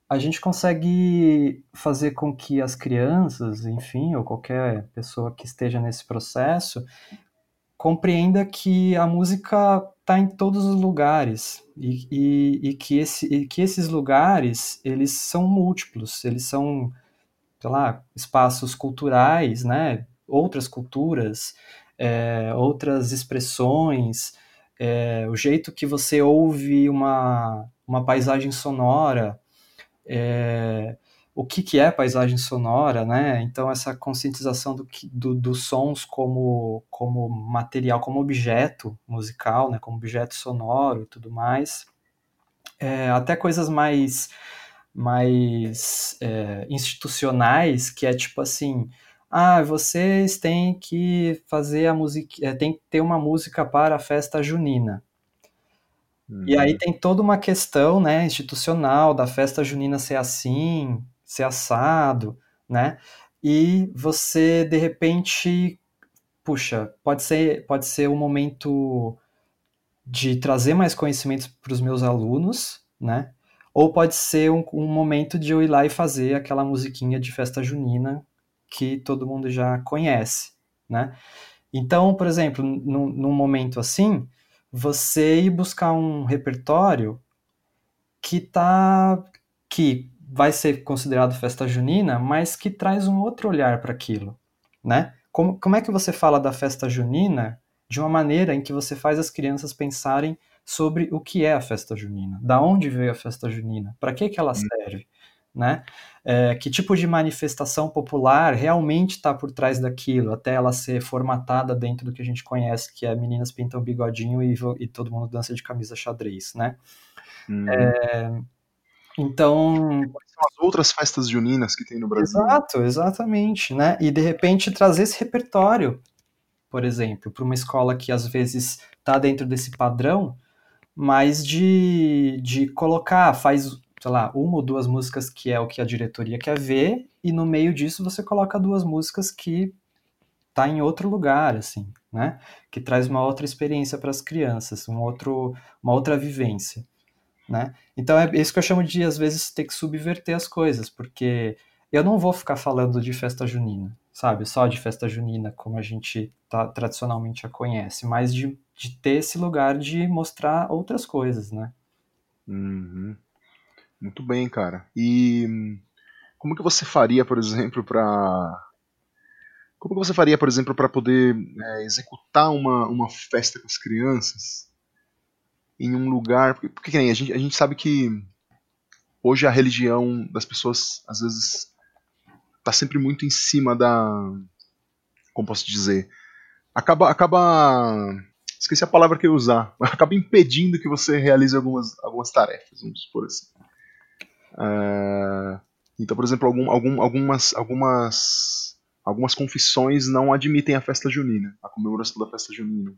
a gente consegue fazer com que as crianças, enfim, ou qualquer pessoa que esteja nesse processo, compreenda que a música está em todos os lugares e, e, e, que esse, e que esses lugares eles são múltiplos, eles são, sei lá, espaços culturais, né? Outras culturas, é, outras expressões, é, o jeito que você ouve uma, uma paisagem sonora, é, o que, que é paisagem sonora, né? Então essa conscientização do, do, dos sons como, como material, como objeto musical, né? Como objeto sonoro e tudo mais. É, até coisas mais mais é, institucionais, que é tipo assim, ah, vocês têm que fazer a música, é, tem que ter uma música para a festa junina. E aí uhum. tem toda uma questão, né, institucional da festa junina ser assim, ser assado, né? E você de repente, puxa, pode ser pode ser um momento de trazer mais conhecimentos para os meus alunos, né? Ou pode ser um, um, momento de eu ir lá e fazer aquela musiquinha de festa junina que todo mundo já conhece, né? Então, por exemplo, num, num momento assim, você ir buscar um repertório que tá que vai ser considerado festa junina, mas que traz um outro olhar para aquilo, né? Como, como é que você fala da festa junina de uma maneira em que você faz as crianças pensarem sobre o que é a festa junina, da onde veio a festa junina, para que que ela hum. serve, né? É, que tipo de manifestação popular realmente está por trás daquilo, até ela ser formatada dentro do que a gente conhece, que é meninas pintam bigodinho e, e todo mundo dança de camisa xadrez, né? Hum. É, então. São as outras festas juninas que tem no Brasil. Exato, exatamente, né? E de repente trazer esse repertório, por exemplo, para uma escola que às vezes está dentro desse padrão, mas de, de colocar, faz, sei lá, uma ou duas músicas que é o que a diretoria quer ver, e no meio disso você coloca duas músicas que tá em outro lugar, assim, né? Que traz uma outra experiência para as crianças, um outro, uma outra vivência né? Então é isso que eu chamo de, às vezes, ter que subverter as coisas, porque eu não vou ficar falando de festa junina, sabe? Só de festa junina, como a gente tá, tradicionalmente a conhece, mas de, de ter esse lugar de mostrar outras coisas, né? Uhum. Muito bem, cara. E como que você faria, por exemplo, para como que você faria, por exemplo, para poder é, executar uma, uma festa com as crianças em um lugar. Porque, porque a, gente, a gente sabe que hoje a religião das pessoas, às vezes, está sempre muito em cima da. Como posso dizer? Acaba. acaba esqueci a palavra que eu ia usar. Acaba impedindo que você realize algumas, algumas tarefas, vamos supor assim. Uh, então, por exemplo, algum, algum, algumas, algumas, algumas confissões não admitem a festa junina, a comemoração da festa junina.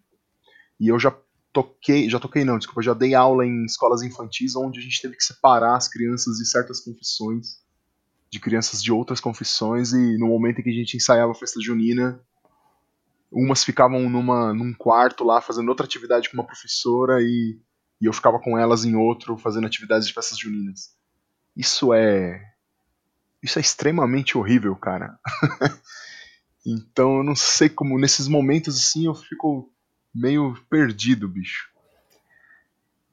E eu já toquei, já toquei não, desculpa, já dei aula em escolas infantis onde a gente teve que separar as crianças de certas confissões, de crianças de outras confissões, e no momento em que a gente ensaiava a festa junina, umas ficavam numa, num quarto lá fazendo outra atividade com uma professora e, e eu ficava com elas em outro fazendo atividades de festas juninas. Isso é. Isso é extremamente horrível, cara. então eu não sei como, nesses momentos assim, eu fico meio perdido, bicho.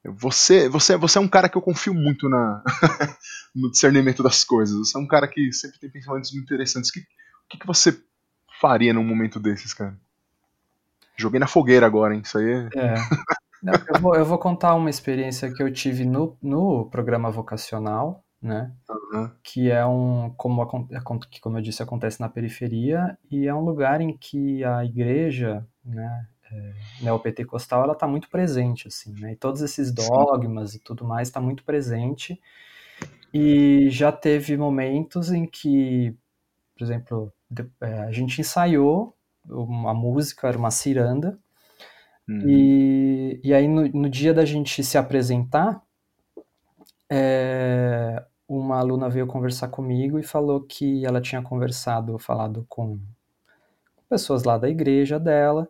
Você, você, você é um cara que eu confio muito na no discernimento das coisas. Você é um cara que sempre tem pensamentos muito interessantes. O que, que, que você faria num momento desses, cara? Joguei na fogueira agora, hein? Isso aí é. é. Não, eu, vou, eu, vou, contar uma experiência que eu tive no, no programa vocacional, né? Uhum. Que é um, como, como eu disse, acontece na periferia e é um lugar em que a igreja, né? É, neopentecostal ela está muito presente assim né e todos esses dogmas Sim. e tudo mais está muito presente e já teve momentos em que por exemplo é, a gente ensaiou uma música era uma ciranda uhum. e, e aí no, no, dia da gente se apresentar é, uma aluna veio conversar comigo e falou que ela tinha conversado falado com pessoas lá da igreja dela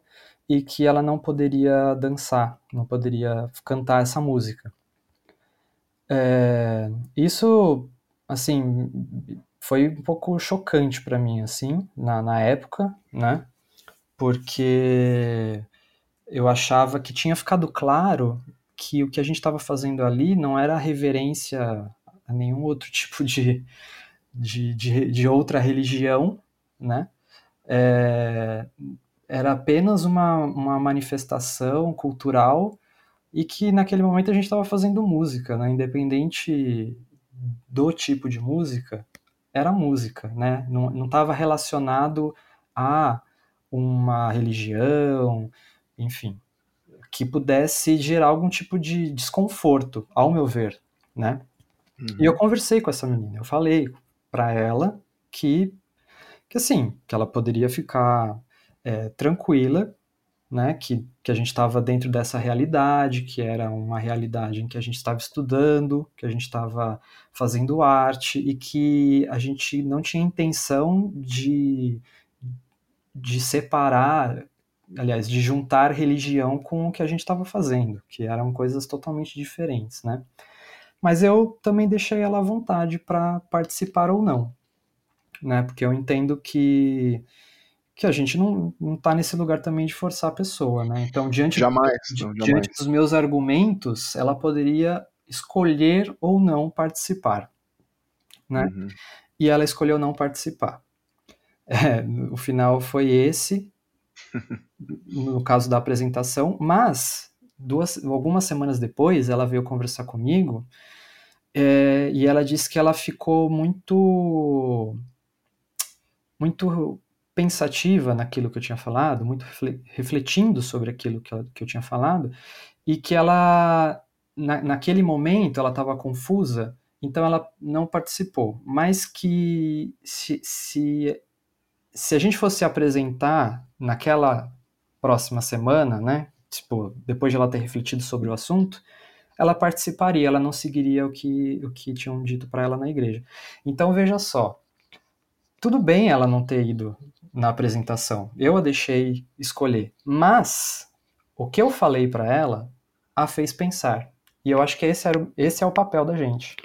e que ela não poderia dançar, não poderia cantar essa música. É, isso assim, foi um pouco chocante para mim, assim, na, na época, né? Porque eu achava que tinha ficado claro que o que a gente estava fazendo ali não era reverência a nenhum outro tipo de, de, de, de outra religião, né? É, era apenas uma, uma manifestação cultural e que naquele momento a gente estava fazendo música, né? Independente do tipo de música, era música, né? Não estava relacionado a uma religião, enfim, que pudesse gerar algum tipo de desconforto, ao meu ver, né? Uhum. E eu conversei com essa menina, eu falei para ela que, que assim, que ela poderia ficar é, tranquila, né, que, que a gente estava dentro dessa realidade, que era uma realidade em que a gente estava estudando, que a gente estava fazendo arte e que a gente não tinha intenção de, de separar, aliás, de juntar religião com o que a gente estava fazendo, que eram coisas totalmente diferentes, né? Mas eu também deixei ela à vontade para participar ou não, né? Porque eu entendo que que a gente não, não tá nesse lugar também de forçar a pessoa, né? Então, diante, jamais, de, não, diante dos meus argumentos, ela poderia escolher ou não participar, né? Uhum. E ela escolheu não participar. É, o final foi esse, no caso da apresentação, mas duas, algumas semanas depois ela veio conversar comigo é, e ela disse que ela ficou muito muito pensativa naquilo que eu tinha falado, muito refletindo sobre aquilo que, que eu tinha falado, e que ela, na, naquele momento, ela estava confusa, então ela não participou. Mas que se, se, se a gente fosse apresentar naquela próxima semana, né, tipo, depois de ela ter refletido sobre o assunto, ela participaria, ela não seguiria o que, o que tinham dito para ela na igreja. Então veja só, tudo bem ela não ter ido na apresentação. Eu a deixei escolher. Mas o que eu falei para ela a fez pensar. E eu acho que esse, era, esse é o papel da gente.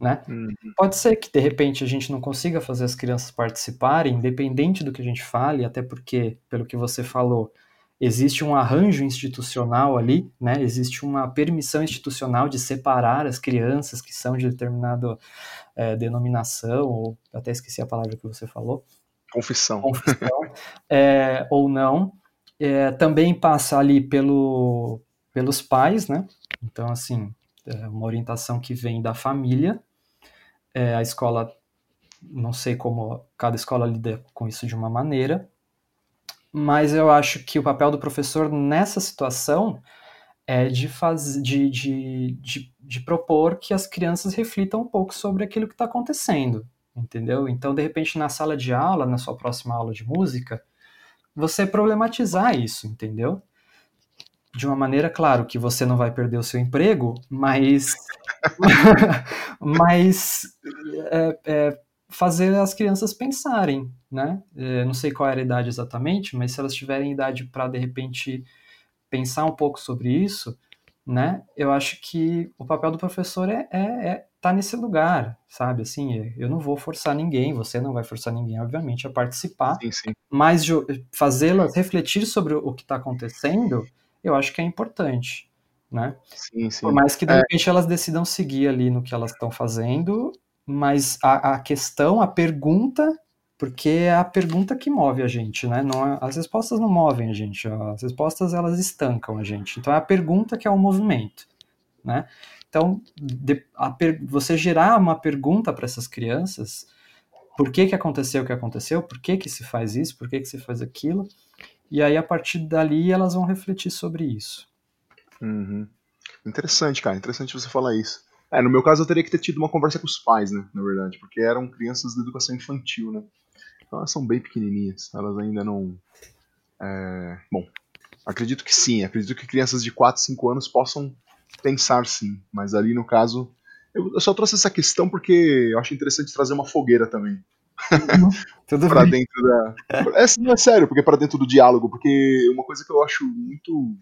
Né? Uhum. Pode ser que de repente a gente não consiga fazer as crianças participarem, independente do que a gente fale, até porque, pelo que você falou, existe um arranjo institucional ali, né? Existe uma permissão institucional de separar as crianças que são de determinada é, denominação, ou até esqueci a palavra que você falou, Confissão. Confissão é, ou não. É, também passa ali pelo, pelos pais, né? Então, assim, é uma orientação que vem da família. É, a escola, não sei como cada escola lida com isso de uma maneira, mas eu acho que o papel do professor nessa situação é de, faz, de, de, de, de propor que as crianças reflitam um pouco sobre aquilo que está acontecendo entendeu? Então, de repente, na sala de aula, na sua próxima aula de música, você problematizar isso, entendeu? De uma maneira, claro, que você não vai perder o seu emprego, mas, mas é, é, fazer as crianças pensarem, né? É, não sei qual era a idade exatamente, mas se elas tiverem idade para, de repente, pensar um pouco sobre isso, né? Eu acho que o papel do professor é, é, é tá nesse lugar, sabe? Assim, eu não vou forçar ninguém, você não vai forçar ninguém, obviamente, a participar, sim, sim. mas fazê-las refletir sobre o que está acontecendo, eu acho que é importante, né? Sim, sim. Por mais que de é. repente elas decidam seguir ali no que elas estão fazendo, mas a, a, questão, a pergunta, porque é a pergunta que move a gente, né? Não é, as respostas não movem a gente, as respostas elas estancam a gente. Então é a pergunta que é o movimento, né? Então, de, você gerar uma pergunta para essas crianças, por que, que aconteceu o que aconteceu, por que, que se faz isso, por que, que se faz aquilo, e aí a partir dali elas vão refletir sobre isso. Uhum. Interessante, cara, interessante você falar isso. É, no meu caso eu teria que ter tido uma conversa com os pais, né, na verdade, porque eram crianças de educação infantil, né. Então elas são bem pequenininhas, elas ainda não... É... Bom, acredito que sim, acredito que crianças de 4, 5 anos possam pensar sim, mas ali no caso. Eu, eu só trouxe essa questão porque eu acho interessante trazer uma fogueira também. Uhum, para dentro da. É, não é sério, porque para dentro do diálogo, porque uma coisa que eu acho muito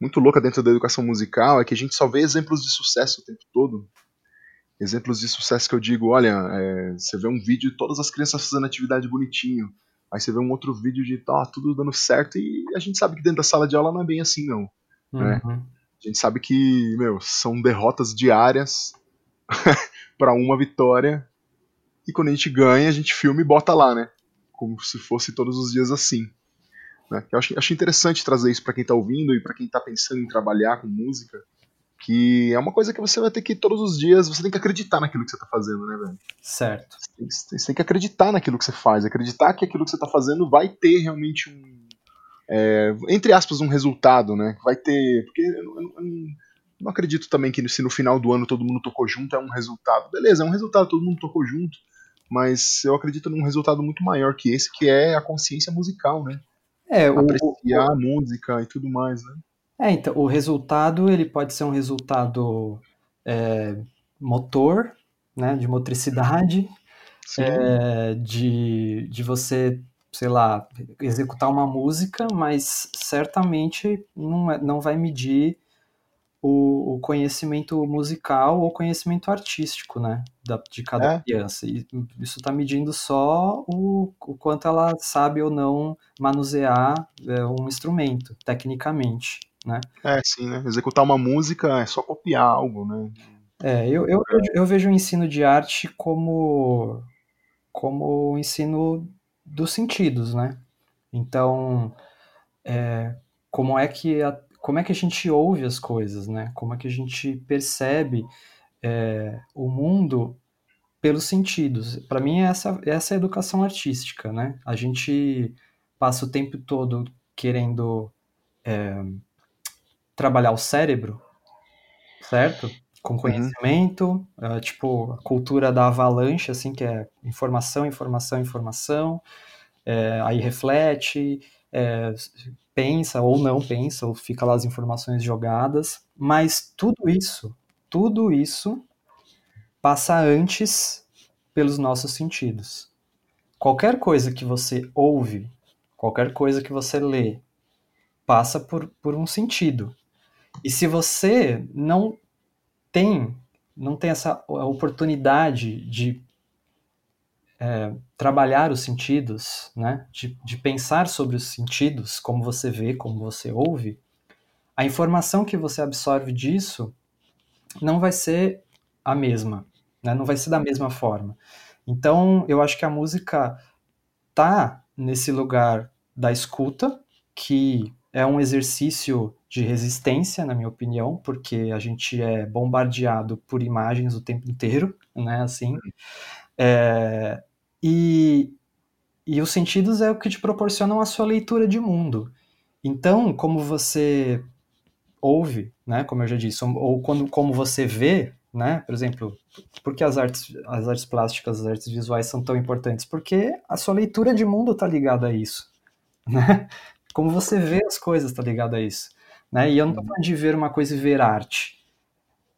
muito louca dentro da educação musical é que a gente só vê exemplos de sucesso o tempo todo. Exemplos de sucesso que eu digo, olha, é, você vê um vídeo de todas as crianças fazendo atividade bonitinho. Aí você vê um outro vídeo de tá, tudo dando certo e a gente sabe que dentro da sala de aula não é bem assim, não. Né? A gente sabe que, meu, são derrotas diárias para uma vitória. E quando a gente ganha, a gente filma e bota lá, né? Como se fosse todos os dias assim. Né? Eu acho, acho interessante trazer isso para quem tá ouvindo e para quem tá pensando em trabalhar com música que é uma coisa que você vai ter que todos os dias você tem que acreditar naquilo que você tá fazendo, né, velho? Certo. Você tem, você tem que acreditar naquilo que você faz, acreditar que aquilo que você tá fazendo vai ter realmente um, é, entre aspas, um resultado, né? Vai ter, porque eu, eu, eu, não acredito também que se no final do ano todo mundo tocou junto é um resultado. Beleza, é um resultado, todo mundo tocou junto, mas eu acredito num resultado muito maior que esse, que é a consciência musical, né? É, Apreciar o, a música e tudo mais, né? É, então, o resultado ele pode ser um resultado é, motor, né, de motricidade, é, de, de você, sei lá, executar uma música, mas certamente não, é, não vai medir o, o conhecimento musical ou conhecimento artístico, né, da, de cada É. criança. E isso está medindo só o, o quanto ela sabe ou não manusear é, um instrumento, tecnicamente né? É, sim, né? Executar uma música é só copiar algo, né? É, eu, eu, eu vejo o ensino de arte como, como o ensino dos sentidos, né? Então, é, como, é que a, como é que a gente ouve as coisas, né? Como é que a gente percebe é, o mundo pelos sentidos. Para mim, essa, essa é a educação artística, né? A gente passa o tempo todo querendo é, trabalhar o cérebro, certo? Com conhecimento, uhum. uh, tipo, a cultura da avalanche, assim, que é informação, informação, informação, é, aí reflete, é, pensa ou não pensa, ou fica lá as informações jogadas, mas tudo isso, tudo isso passa antes pelos nossos sentidos. Qualquer coisa que você ouve, qualquer coisa que você lê, passa por, por um sentido. E se você não tem, não tem essa oportunidade de é, trabalhar os sentidos, né? De, de pensar sobre os sentidos, como você vê, como você ouve, a informação que você absorve disso não vai ser a mesma, né? não vai ser da mesma forma. Então, eu acho que a música tá nesse lugar da escuta, que é um exercício de resistência, na minha opinião, porque a gente é bombardeado por imagens o tempo inteiro, né, assim, é, e, e os sentidos é o que te proporcionam a sua leitura de mundo. Então, como você ouve, né, como eu já disse, ou quando, como você vê, né, por exemplo, por que as artes, as artes plásticas, as artes visuais são tão importantes? Porque a sua leitura de mundo está ligada a isso, né? Como você vê as coisas, tá ligado a isso. Né? E eu não tô falando de ver uma coisa e ver arte.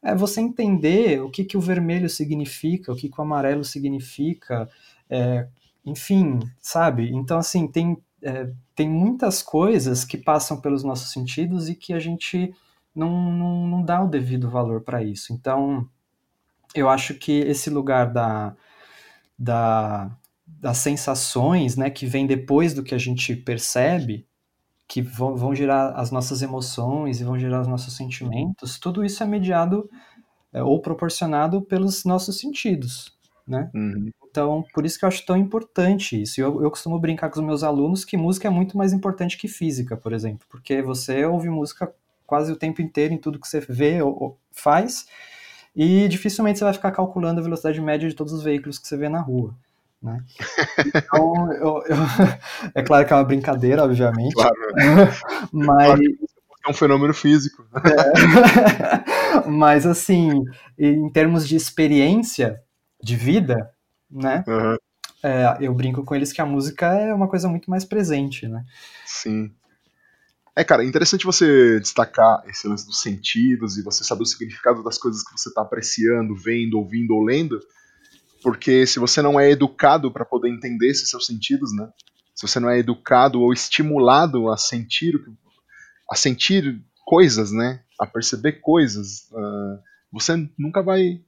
É você entender o que, que o vermelho significa, o que, que o amarelo significa, é, enfim, sabe? Então, assim, tem, é, tem muitas coisas que passam pelos nossos sentidos e que a gente não, não, não dá o devido valor para isso. Então, eu acho que esse lugar da, da, das sensações, né, que vem depois do que a gente percebe, que vão, vão gerar as nossas emoções e vão gerar os nossos sentimentos, tudo isso é mediado é, ou proporcionado pelos nossos sentidos, né? Uhum. Então, por isso que eu acho tão importante isso. Eu, eu costumo brincar com os meus alunos que música é muito mais importante que física, por exemplo, porque você ouve música quase o tempo inteiro em tudo que você vê ou, ou faz, e dificilmente você vai ficar calculando a velocidade média de todos os veículos que você vê na rua. Né? Então, eu, eu, é claro que é uma brincadeira, obviamente. Claro. mas. Claro é um fenômeno físico. É. mas, assim, em termos de experiência de vida, né? Uhum. É, eu brinco com eles que a música é uma coisa muito mais presente, né? Sim. É, cara, é interessante você destacar esse lance dos sentidos e você saber o significado das coisas que você está apreciando, vendo, ouvindo ou lendo porque se você não é educado para poder entender esses seus sentidos, né? Se você não é educado ou estimulado a sentir, a sentir coisas, né? A perceber coisas, uh, você nunca vai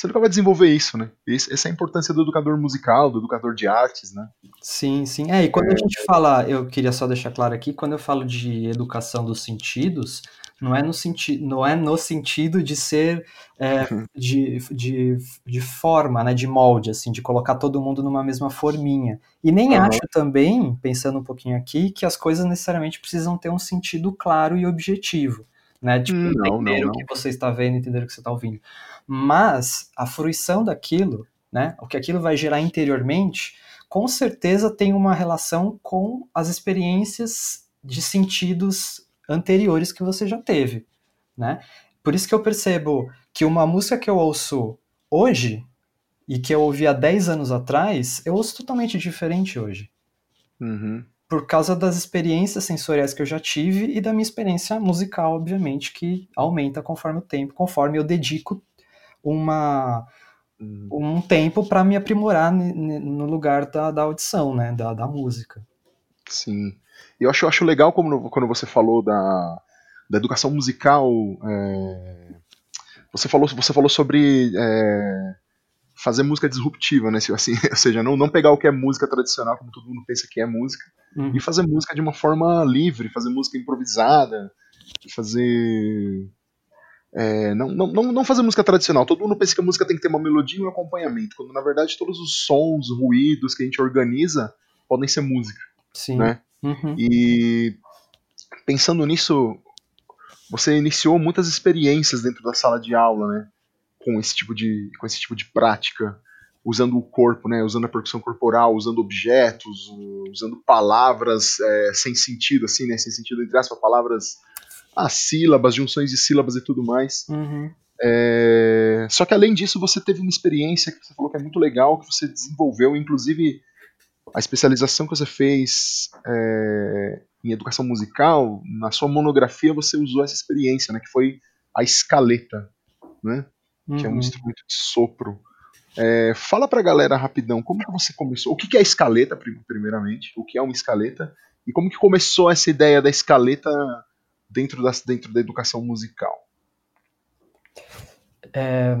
você nunca vai desenvolver isso, né? Esse, essa é a importância do educador musical, do educador de artes, né? Sim, sim. É, e quando é... a gente fala, eu queria só deixar claro aqui, quando eu falo de educação dos sentidos, não é no, senti não é no sentido de ser é, de, de, de forma, né, de molde, assim, de colocar todo mundo numa mesma forminha. E nem uhum. acho também, pensando um pouquinho aqui, que as coisas necessariamente precisam ter um sentido claro e objetivo. Né? Tipo, hum, entender o que você está vendo, entender o que você está ouvindo. Mas a fruição daquilo, né, o que aquilo vai gerar interiormente, com certeza tem uma relação com as experiências de sentidos anteriores que você já teve, né? Por isso que eu percebo que uma música que eu ouço hoje e que eu ouvi há 10 anos atrás, eu ouço totalmente diferente hoje. Uhum. Por causa das experiências sensoriais que eu já tive e da minha experiência musical, obviamente, que aumenta conforme o tempo, conforme eu dedico uma, uhum. um tempo para me aprimorar no lugar da, da audição, né, da, da música. Sim. E eu acho, eu acho legal como, quando você falou da, da educação musical. É, você, falou, você falou sobre é, fazer música disruptiva, né? Assim, ou seja, não, não pegar o que é música tradicional, como todo mundo pensa que é música, uhum. e fazer música de uma forma livre, fazer música improvisada, fazer. É, não, não, não fazer música tradicional. Todo mundo pensa que a música tem que ter uma melodia e um acompanhamento, quando na verdade todos os sons, ruídos que a gente organiza podem ser música. Sim. Né? Uhum. E pensando nisso, você iniciou muitas experiências dentro da sala de aula, né? Com esse tipo de, com esse tipo de prática, usando o corpo, né? Usando a percussão corporal, usando objetos, usando palavras é, sem sentido, assim, né? Sem sentido entre aspas, palavras, ah, sílabas, junções de sílabas e tudo mais. Uhum. É... Só que além disso, você teve uma experiência que você falou que é muito legal, que você desenvolveu, inclusive a especialização que você fez é, em educação musical, na sua monografia você usou essa experiência, né, que foi a escaleta, né, uhum. que é um uhum. instrumento de sopro. É, fala pra galera rapidão, como que você começou? O que, que é a escaleta, primeiramente? O que é uma escaleta? E como que começou essa ideia da escaleta dentro da, dentro da educação musical? É,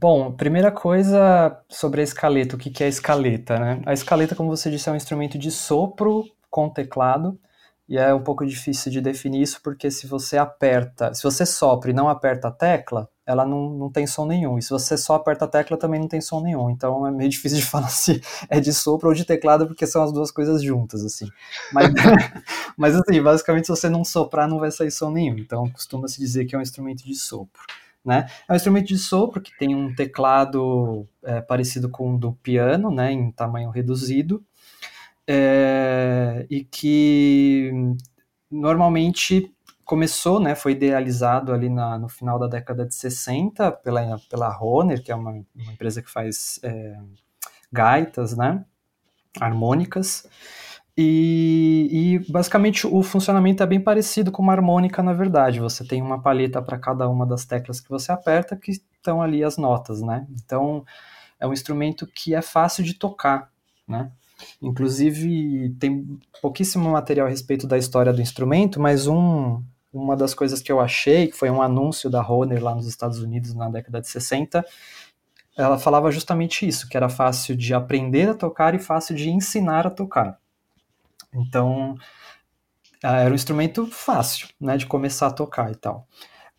Bom, primeira coisa sobre a escaleta, o que é a escaleta, né? A escaleta, como você disse, é um instrumento de sopro com teclado, e é um pouco difícil de definir isso, porque se você aperta, se você sopra e não aperta a tecla, ela não, não tem som nenhum, e se você só aperta a tecla, também não tem som nenhum, então é meio difícil de falar se é de sopro ou de teclado, porque são as duas coisas juntas, assim. Mas, mas assim, basicamente, se você não soprar, não vai sair som nenhum, então costuma-se dizer que é um instrumento de sopro. Né? É um instrumento de sopro que tem um teclado é, parecido com o do piano, né, em tamanho reduzido, é, e que normalmente começou, né, foi idealizado ali na, no final da década de 60 pela, pela Roner, que é uma, uma empresa que faz é, gaitas, né, harmônicas, e, e, basicamente o funcionamento é bem parecido com uma harmônica, na verdade. Você tem uma palheta para cada uma das teclas que você aperta, que estão ali as notas, né? Então é um instrumento que é fácil de tocar, né? Inclusive tem pouquíssimo material a respeito da história do instrumento, mas um, uma das coisas que eu achei, que foi um anúncio da Hohner lá nos Estados Unidos na década de 60, ela falava justamente isso, que era fácil de aprender a tocar e fácil de ensinar a tocar. Então, ah, era um instrumento fácil, né, de começar a tocar e tal.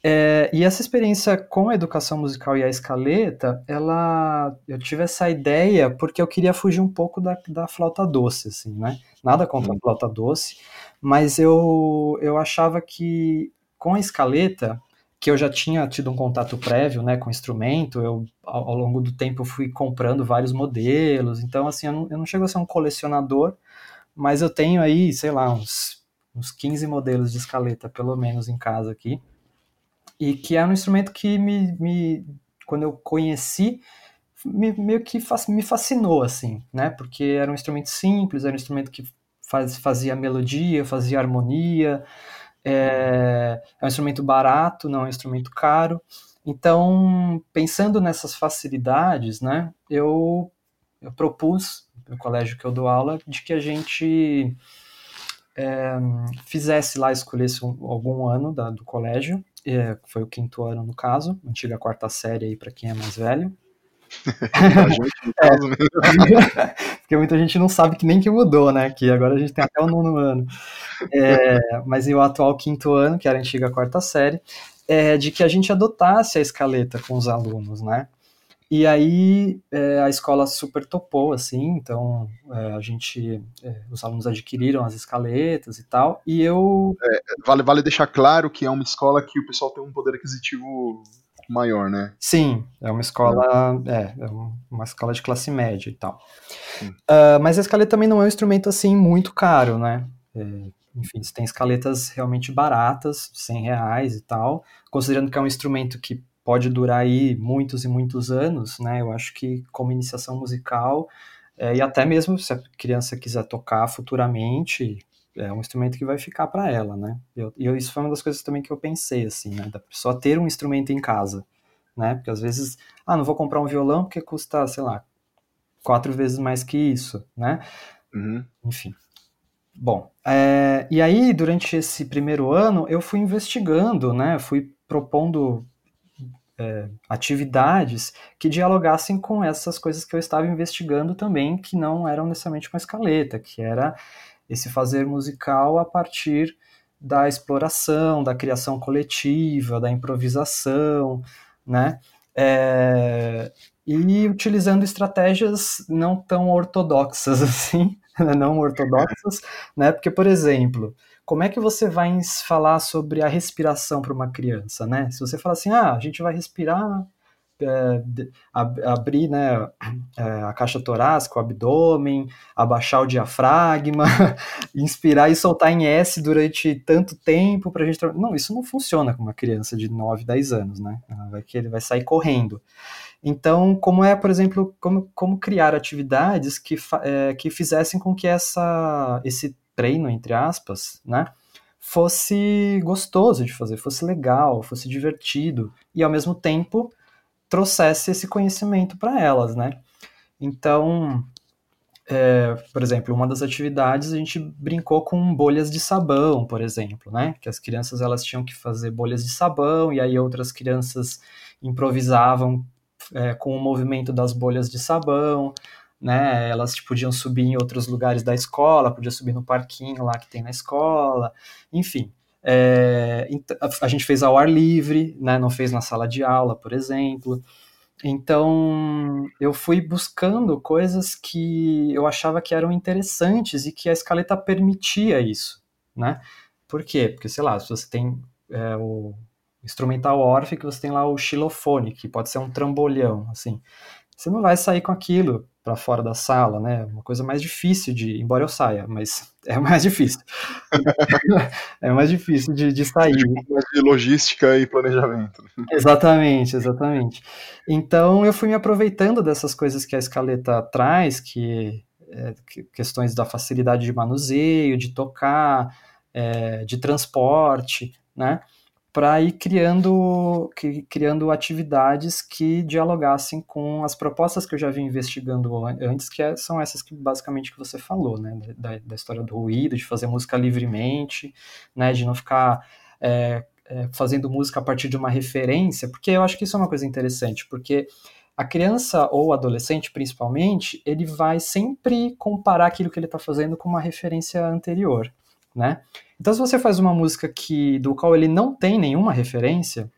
É, e essa experiência com a educação musical e a escaleta, ela, eu tive essa ideia porque eu queria fugir um pouco da, da flauta doce, assim, né? Nada contra a uhum. flauta doce, mas eu, eu achava que com a escaleta, que eu já tinha tido um contato prévio, né, com o instrumento, eu ao, ao longo do tempo fui comprando vários modelos, então assim, eu não, eu não chego a ser um colecionador, mas eu tenho aí, sei lá, uns, uns 15 modelos de escaleta, pelo menos, em casa aqui. E que é um instrumento que me, me quando eu conheci, me, meio que me fascinou, assim, né? Porque era um instrumento simples, era um instrumento que faz, fazia melodia, fazia harmonia, é, é um instrumento barato, não é um instrumento caro. Então, pensando nessas facilidades, né, eu, eu propus no colégio que eu dou aula, de que a gente é, fizesse lá, escolhesse um, algum ano da, do colégio, é, foi o quinto ano no caso, antiga quarta série aí para quem é mais velho. é, porque muita gente não sabe que nem que mudou, né? Que agora a gente tem até o nono ano. É, mas e o atual quinto ano, que era a antiga quarta série, é de que a gente adotasse a escaleta com os alunos, né? E aí é, a escola super topou, assim, então é, a gente, é, os alunos adquiriram as escaletas e tal, e eu... É, vale, vale deixar claro que é uma escola que o pessoal tem um poder aquisitivo maior, né? Sim, é uma escola, é, é uma escola de classe média e tal. Uh, mas a escaleta também não é um instrumento, assim, muito caro, né? É, enfim, você tem escaletas realmente baratas, 100 reais e tal, considerando que é um instrumento que pode durar aí muitos e muitos anos, né? Eu acho que como iniciação musical é, e até mesmo se a criança quiser tocar futuramente, é um instrumento que vai ficar para ela, né? E isso foi uma das coisas também que eu pensei, assim, né? Da pessoa ter um instrumento em casa, né? Porque às vezes, ah, não vou comprar um violão porque custa, sei lá, quatro vezes mais que isso, né? Uhum. Enfim. Bom, é, e aí durante esse primeiro ano eu fui investigando, né? Fui propondo é, atividades que dialogassem com essas coisas que eu estava investigando também, que não eram necessariamente uma escaleta, que era esse fazer musical a partir da exploração, da criação coletiva, da improvisação, né? É, e utilizando estratégias não tão ortodoxas assim, não ortodoxas, né? Porque, por exemplo, como é que você vai falar sobre a respiração para uma criança, né? Se você falar assim, ah, a gente vai respirar, é, ab abrir né, é, a caixa torácica, o abdômen, abaixar o diafragma, inspirar e soltar em S durante tanto tempo para a gente... Não, isso não funciona com uma criança de 9, 10 anos, né? Vai que ele vai sair correndo. Então, como é, por exemplo, como, como criar atividades que, é, que fizessem com que essa, esse treino, entre aspas, né, fosse gostoso de fazer, fosse legal, fosse divertido e ao mesmo tempo trouxesse esse conhecimento para elas, né? Então, é, por exemplo, uma das atividades a gente brincou com bolhas de sabão, por exemplo, né? Que as crianças elas tinham que fazer bolhas de sabão e aí outras crianças improvisavam é, com o movimento das bolhas de sabão né? Elas tipo, podiam subir em outros lugares da escola, podia subir no parquinho lá que tem na escola, enfim. É, a gente fez ao ar livre, né? Não fez na sala de aula, por exemplo. Então, eu fui buscando coisas que eu achava que eram interessantes e que a escaleta permitia isso, né? Por quê? Porque, sei lá, se você tem é, o instrumental órfico, você tem lá o xilofone, que pode ser um trambolhão, assim. Você não vai sair com aquilo para fora da sala, né? Uma coisa mais difícil de, embora eu saia, mas é mais difícil. é mais difícil de, de sair. De logística e planejamento. Exatamente, exatamente. Então eu fui me aproveitando dessas coisas que a escaleta traz, que, é, que questões da facilidade de manuseio, de tocar, é, de transporte, né? Para ir criando, criando atividades que dialogassem com as propostas que eu já vi investigando antes, que é, são essas que basicamente que você falou, né, da, da, história do ruído, de fazer música livremente, né, de não ficar é, é, fazendo música a partir de uma referência, porque eu acho que isso é uma coisa interessante, porque a criança ou adolescente, principalmente, ele vai sempre comparar aquilo que ele está fazendo com uma referência anterior, né? Então, se você faz uma música que do qual ele não tem nenhuma referência,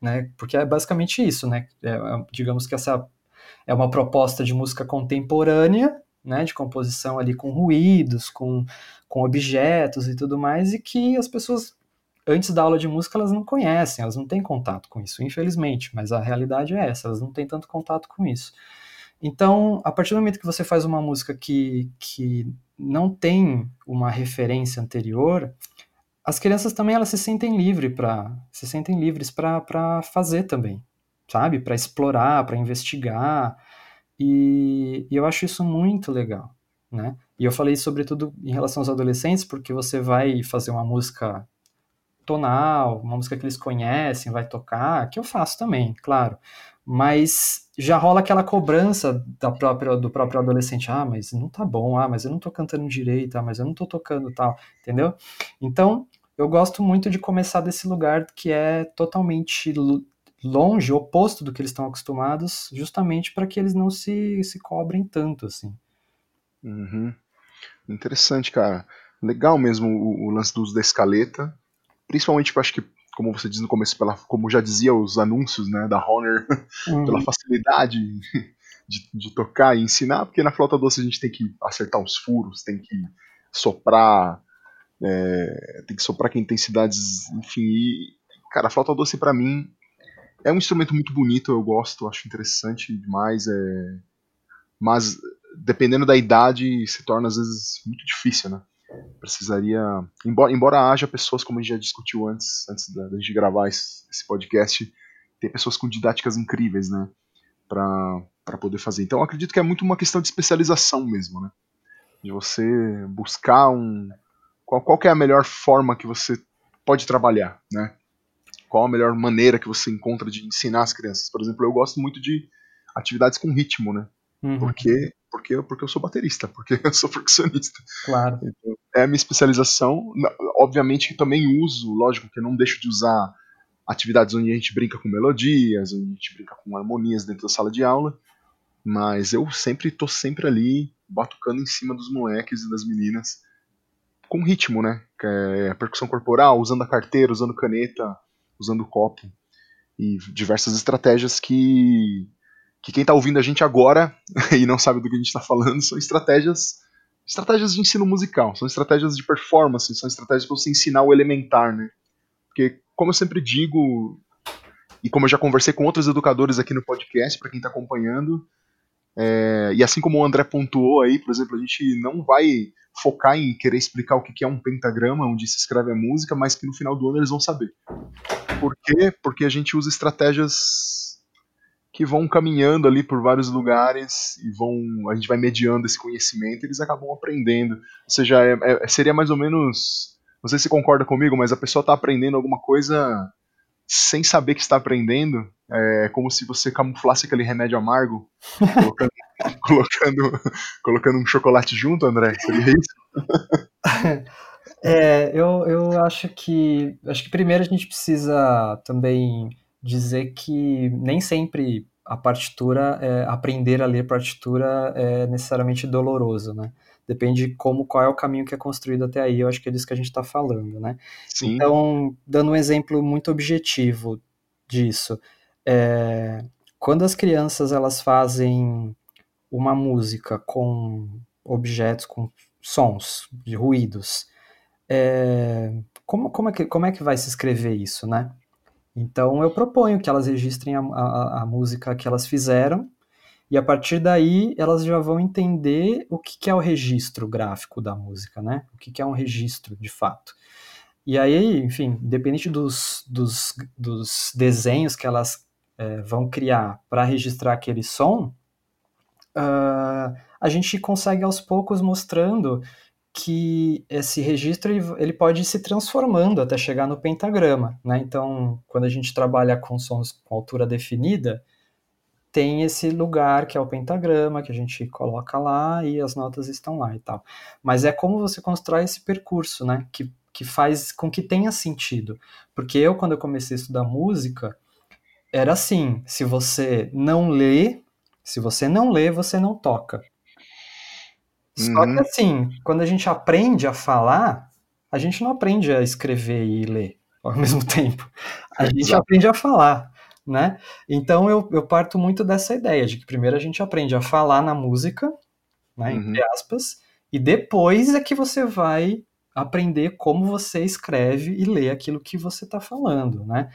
né? Porque é basicamente isso, né? É, é, digamos que essa é uma proposta de música contemporânea, né? De composição ali com ruídos, com, com objetos e tudo mais, e que as pessoas antes da aula de música elas não conhecem, elas não têm contato com isso, infelizmente, mas a realidade é essa, elas não têm tanto contato com isso. Então, a partir do momento que você faz uma música que, que não tem uma referência anterior, as crianças também elas se sentem livres para se sentem livres para fazer também, sabe? Para explorar, para investigar. E, e, eu acho isso muito legal, né? E eu falei sobretudo em relação aos adolescentes, porque você vai fazer uma música tonal, uma música que eles conhecem, vai tocar, que eu faço também, claro mas já rola aquela cobrança da própria, do próprio adolescente, ah, mas não tá bom, ah, mas eu não tô cantando direito, ah, mas eu não tô tocando tal, entendeu? Então, eu gosto muito de começar desse lugar que é totalmente longe, oposto do que eles estão acostumados, justamente para que eles não se, se cobrem tanto, assim. Uhum. Interessante, cara. Legal mesmo o, o, lance do uso da escaleta. Principalmente, eu acho que, como você diz no começo, pela, como já dizia os anúncios né, da Honor, uhum. pela facilidade de, de, tocar e ensinar, porque na flauta doce a gente tem que acertar os furos, tem que soprar, é, tem que soprar com intensidades, enfim. E, cara, a flauta doce para mim é um instrumento muito bonito, eu gosto, acho interessante demais. É... Mas dependendo da idade, se torna às vezes muito difícil, né? Precisaria. Embora, embora haja pessoas, como a gente já discutiu antes, antes da, da gente gravar esse, esse, podcast, tem pessoas com didáticas incríveis, né? Para poder fazer. Então acredito que é muito uma questão de especialização mesmo, né? De você buscar um. Qual, qual é a melhor forma que você pode trabalhar, né? Qual a melhor maneira que você encontra de ensinar as crianças? Por exemplo, eu gosto muito de atividades com ritmo, né? Uhum. Porque, porque, porque eu sou baterista, porque eu sou percussionista. Claro. Então, é a minha especialização. Obviamente que também uso, lógico que eu não deixo de usar atividades onde a gente brinca com melodias, onde a gente brinca com harmonias dentro da sala de aula. Mas eu sempre tô sempre ali batucando em cima dos moleques e das meninas com ritmo, né? É percussão corporal, usando a carteira, usando caneta, usando copo e diversas estratégias que que quem está ouvindo a gente agora e não sabe do que a gente está falando são estratégias estratégias de ensino musical, são estratégias de performance, são estratégias para você ensinar o elementar, né? Porque como eu sempre digo e como eu já conversei com outros educadores aqui no podcast para quem está acompanhando, é, e assim como o André pontuou aí, por exemplo, a gente não vai focar em querer explicar o que é um pentagrama, onde se escreve a música, mas que no final do ano eles vão saber. Por quê? Porque a gente usa estratégias que vão caminhando ali por vários lugares e vão a gente vai mediando esse conhecimento eles acabam aprendendo. Ou seja, é, é, seria mais ou menos. Não sei se concorda comigo, mas a pessoa está aprendendo alguma coisa sem saber que está aprendendo. É como se você camuflasse aquele remédio amargo, colocando, colocando, colocando um chocolate junto, André. Seria isso? É, eu, eu acho que acho que primeiro a gente precisa também dizer que nem sempre a partitura, é, aprender a ler partitura é necessariamente doloroso, né? Depende de como, qual é o caminho que é construído até aí, eu acho que é disso que a gente está falando, né? Sim. Então, dando um exemplo muito objetivo disso, é, quando as crianças elas fazem uma música com objetos, com sons, de ruídos, é, como, como, é que, como é que vai se escrever isso, né? Então eu proponho que elas registrem a, a, a música que elas fizeram e a partir daí elas já vão entender o que, que é o registro gráfico da música, né? O que, que é um registro de fato. E aí, enfim, independente dos, dos, dos desenhos que elas é, vão criar para registrar aquele som, uh, a gente consegue aos poucos mostrando que esse registro ele pode ir se transformando até chegar no pentagrama, né? Então, quando a gente trabalha com sons com altura definida, tem esse lugar que é o pentagrama que a gente coloca lá e as notas estão lá e tal. Mas é como você constrói esse percurso, né? Que, que faz com que tenha sentido. Porque eu, quando eu comecei a estudar música, era assim: se você não lê, se você não lê, você não toca. Só uhum. que assim, quando a gente aprende a falar, a gente não aprende a escrever e ler ao mesmo tempo. A gente Exato. aprende a falar, né? Então eu, eu parto muito dessa ideia de que primeiro a gente aprende a falar na música, né, uhum. entre aspas, e depois é que você vai aprender como você escreve e lê aquilo que você está falando, né?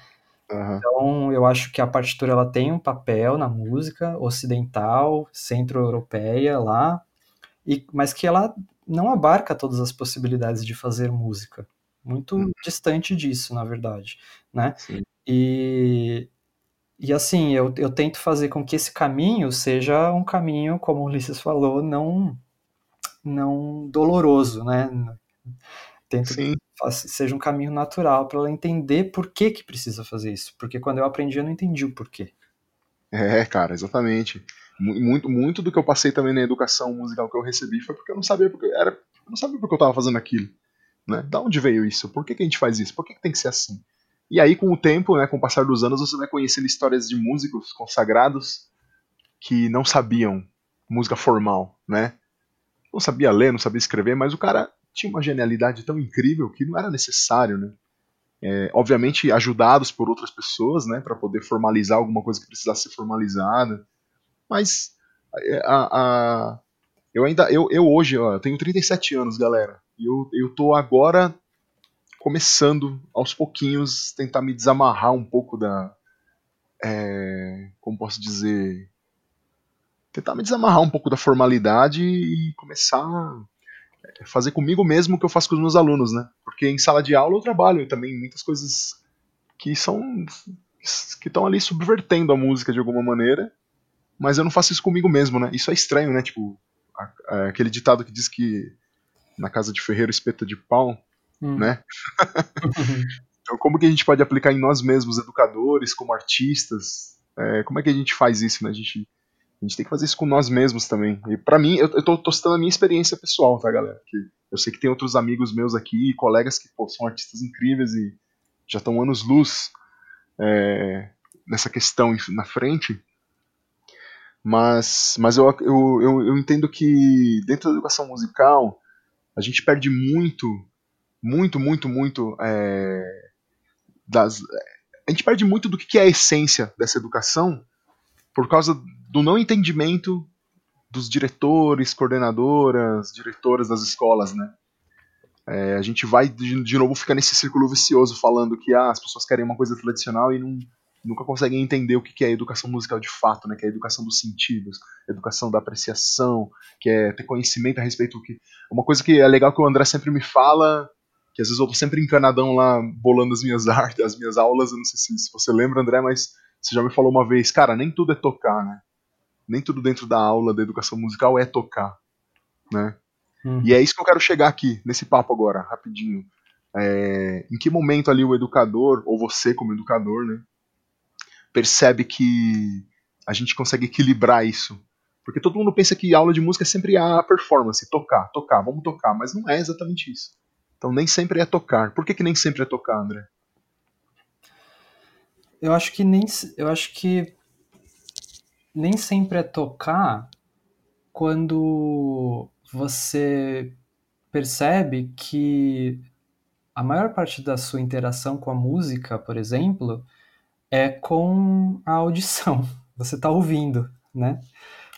Uhum. Então, eu acho que a partitura ela tem um papel na música ocidental, centro-europeia lá, e, mas que ela não abarca todas as possibilidades de fazer música. Muito hum. distante disso, na verdade, né? Sim. E, e assim, eu, eu tento fazer com que esse caminho seja um caminho, como o Ulisses falou, não, não doloroso, né? Tento Sim. que seja um caminho natural para ela entender por que que precisa fazer isso. Porque quando eu aprendi, eu não entendi o porquê. É, cara, exatamente muito, muito do que eu passei também na educação musical que eu recebi foi porque eu não sabia porque era, eu não sabia porque eu estava fazendo aquilo. Né? Da onde veio isso? Por que, que a gente faz isso? Por que, que tem que ser assim? E aí, com o tempo, né, com o passar dos anos, você vai conhecendo histórias de músicos consagrados que não sabiam música formal, né? Não sabia ler, não sabia escrever, mas o cara tinha uma genialidade tão incrível que não era necessário, né? É, obviamente ajudados por outras pessoas, né, para poder formalizar alguma coisa que precisasse ser formalizada. Mas é, a, a, eu ainda, eu, eu hoje, ó, eu tenho 37 anos, galera, e eu, eu tô agora começando aos pouquinhos tentar me desamarrar um pouco da, é, como posso dizer, tentar me desamarrar um pouco da formalidade e começar é fazer comigo mesmo o que eu faço com os meus alunos, né? Porque em sala de aula eu trabalho também muitas coisas que são que estão ali subvertendo a música de alguma maneira, mas eu não faço isso comigo mesmo, né? Isso é estranho, né? Tipo, a, a, aquele ditado que diz que na casa de ferreiro espeta de pau, hum. né? então, como que a gente pode aplicar em nós mesmos, educadores, como artistas? É, como é que a gente faz isso, né? A gente a gente tem que fazer isso com nós mesmos também. E para mim, eu, eu tô, citando a minha experiência pessoal, tá, galera? Que eu sei que tem outros amigos meus aqui, colegas que pô, são artistas incríveis e já estão anos-luz é, nessa questão na frente. Mas, mas eu, eu, eu, eu entendo que dentro da educação musical, a gente perde muito, muito, muito, muito é, das. A gente perde muito do que é a essência dessa educação por causa do não entendimento dos diretores, coordenadoras, diretoras das escolas, né? É, a gente vai de, de, novo ficar nesse círculo vicioso falando que ah, as pessoas querem uma coisa tradicional e não, nunca conseguem entender o que é educação musical de fato, né? Que é a educação dos sentidos, educação da apreciação, que é ter conhecimento a respeito do que. Uma coisa que é legal que o André sempre me fala, que às vezes eu tô sempre encanadão lá bolando as minhas artes, as minhas aulas, eu não sei se, se você lembra, André, mas você já me falou uma vez, cara, nem tudo é tocar, né? Nem tudo dentro da aula da educação musical é tocar, né? Uhum. E é isso que eu quero chegar aqui, nesse papo agora, rapidinho. É, em que momento ali o educador, ou você como educador, né, percebe que a gente consegue equilibrar isso? Porque todo mundo pensa que aula de música é sempre a performance, tocar, tocar, vamos tocar, mas não é exatamente isso. Então nem sempre é tocar. Por que, que nem sempre é tocar, André? Eu acho que nem eu acho que nem sempre é tocar quando você percebe que a maior parte da sua interação com a música, por exemplo, é com a audição. Você está ouvindo, né?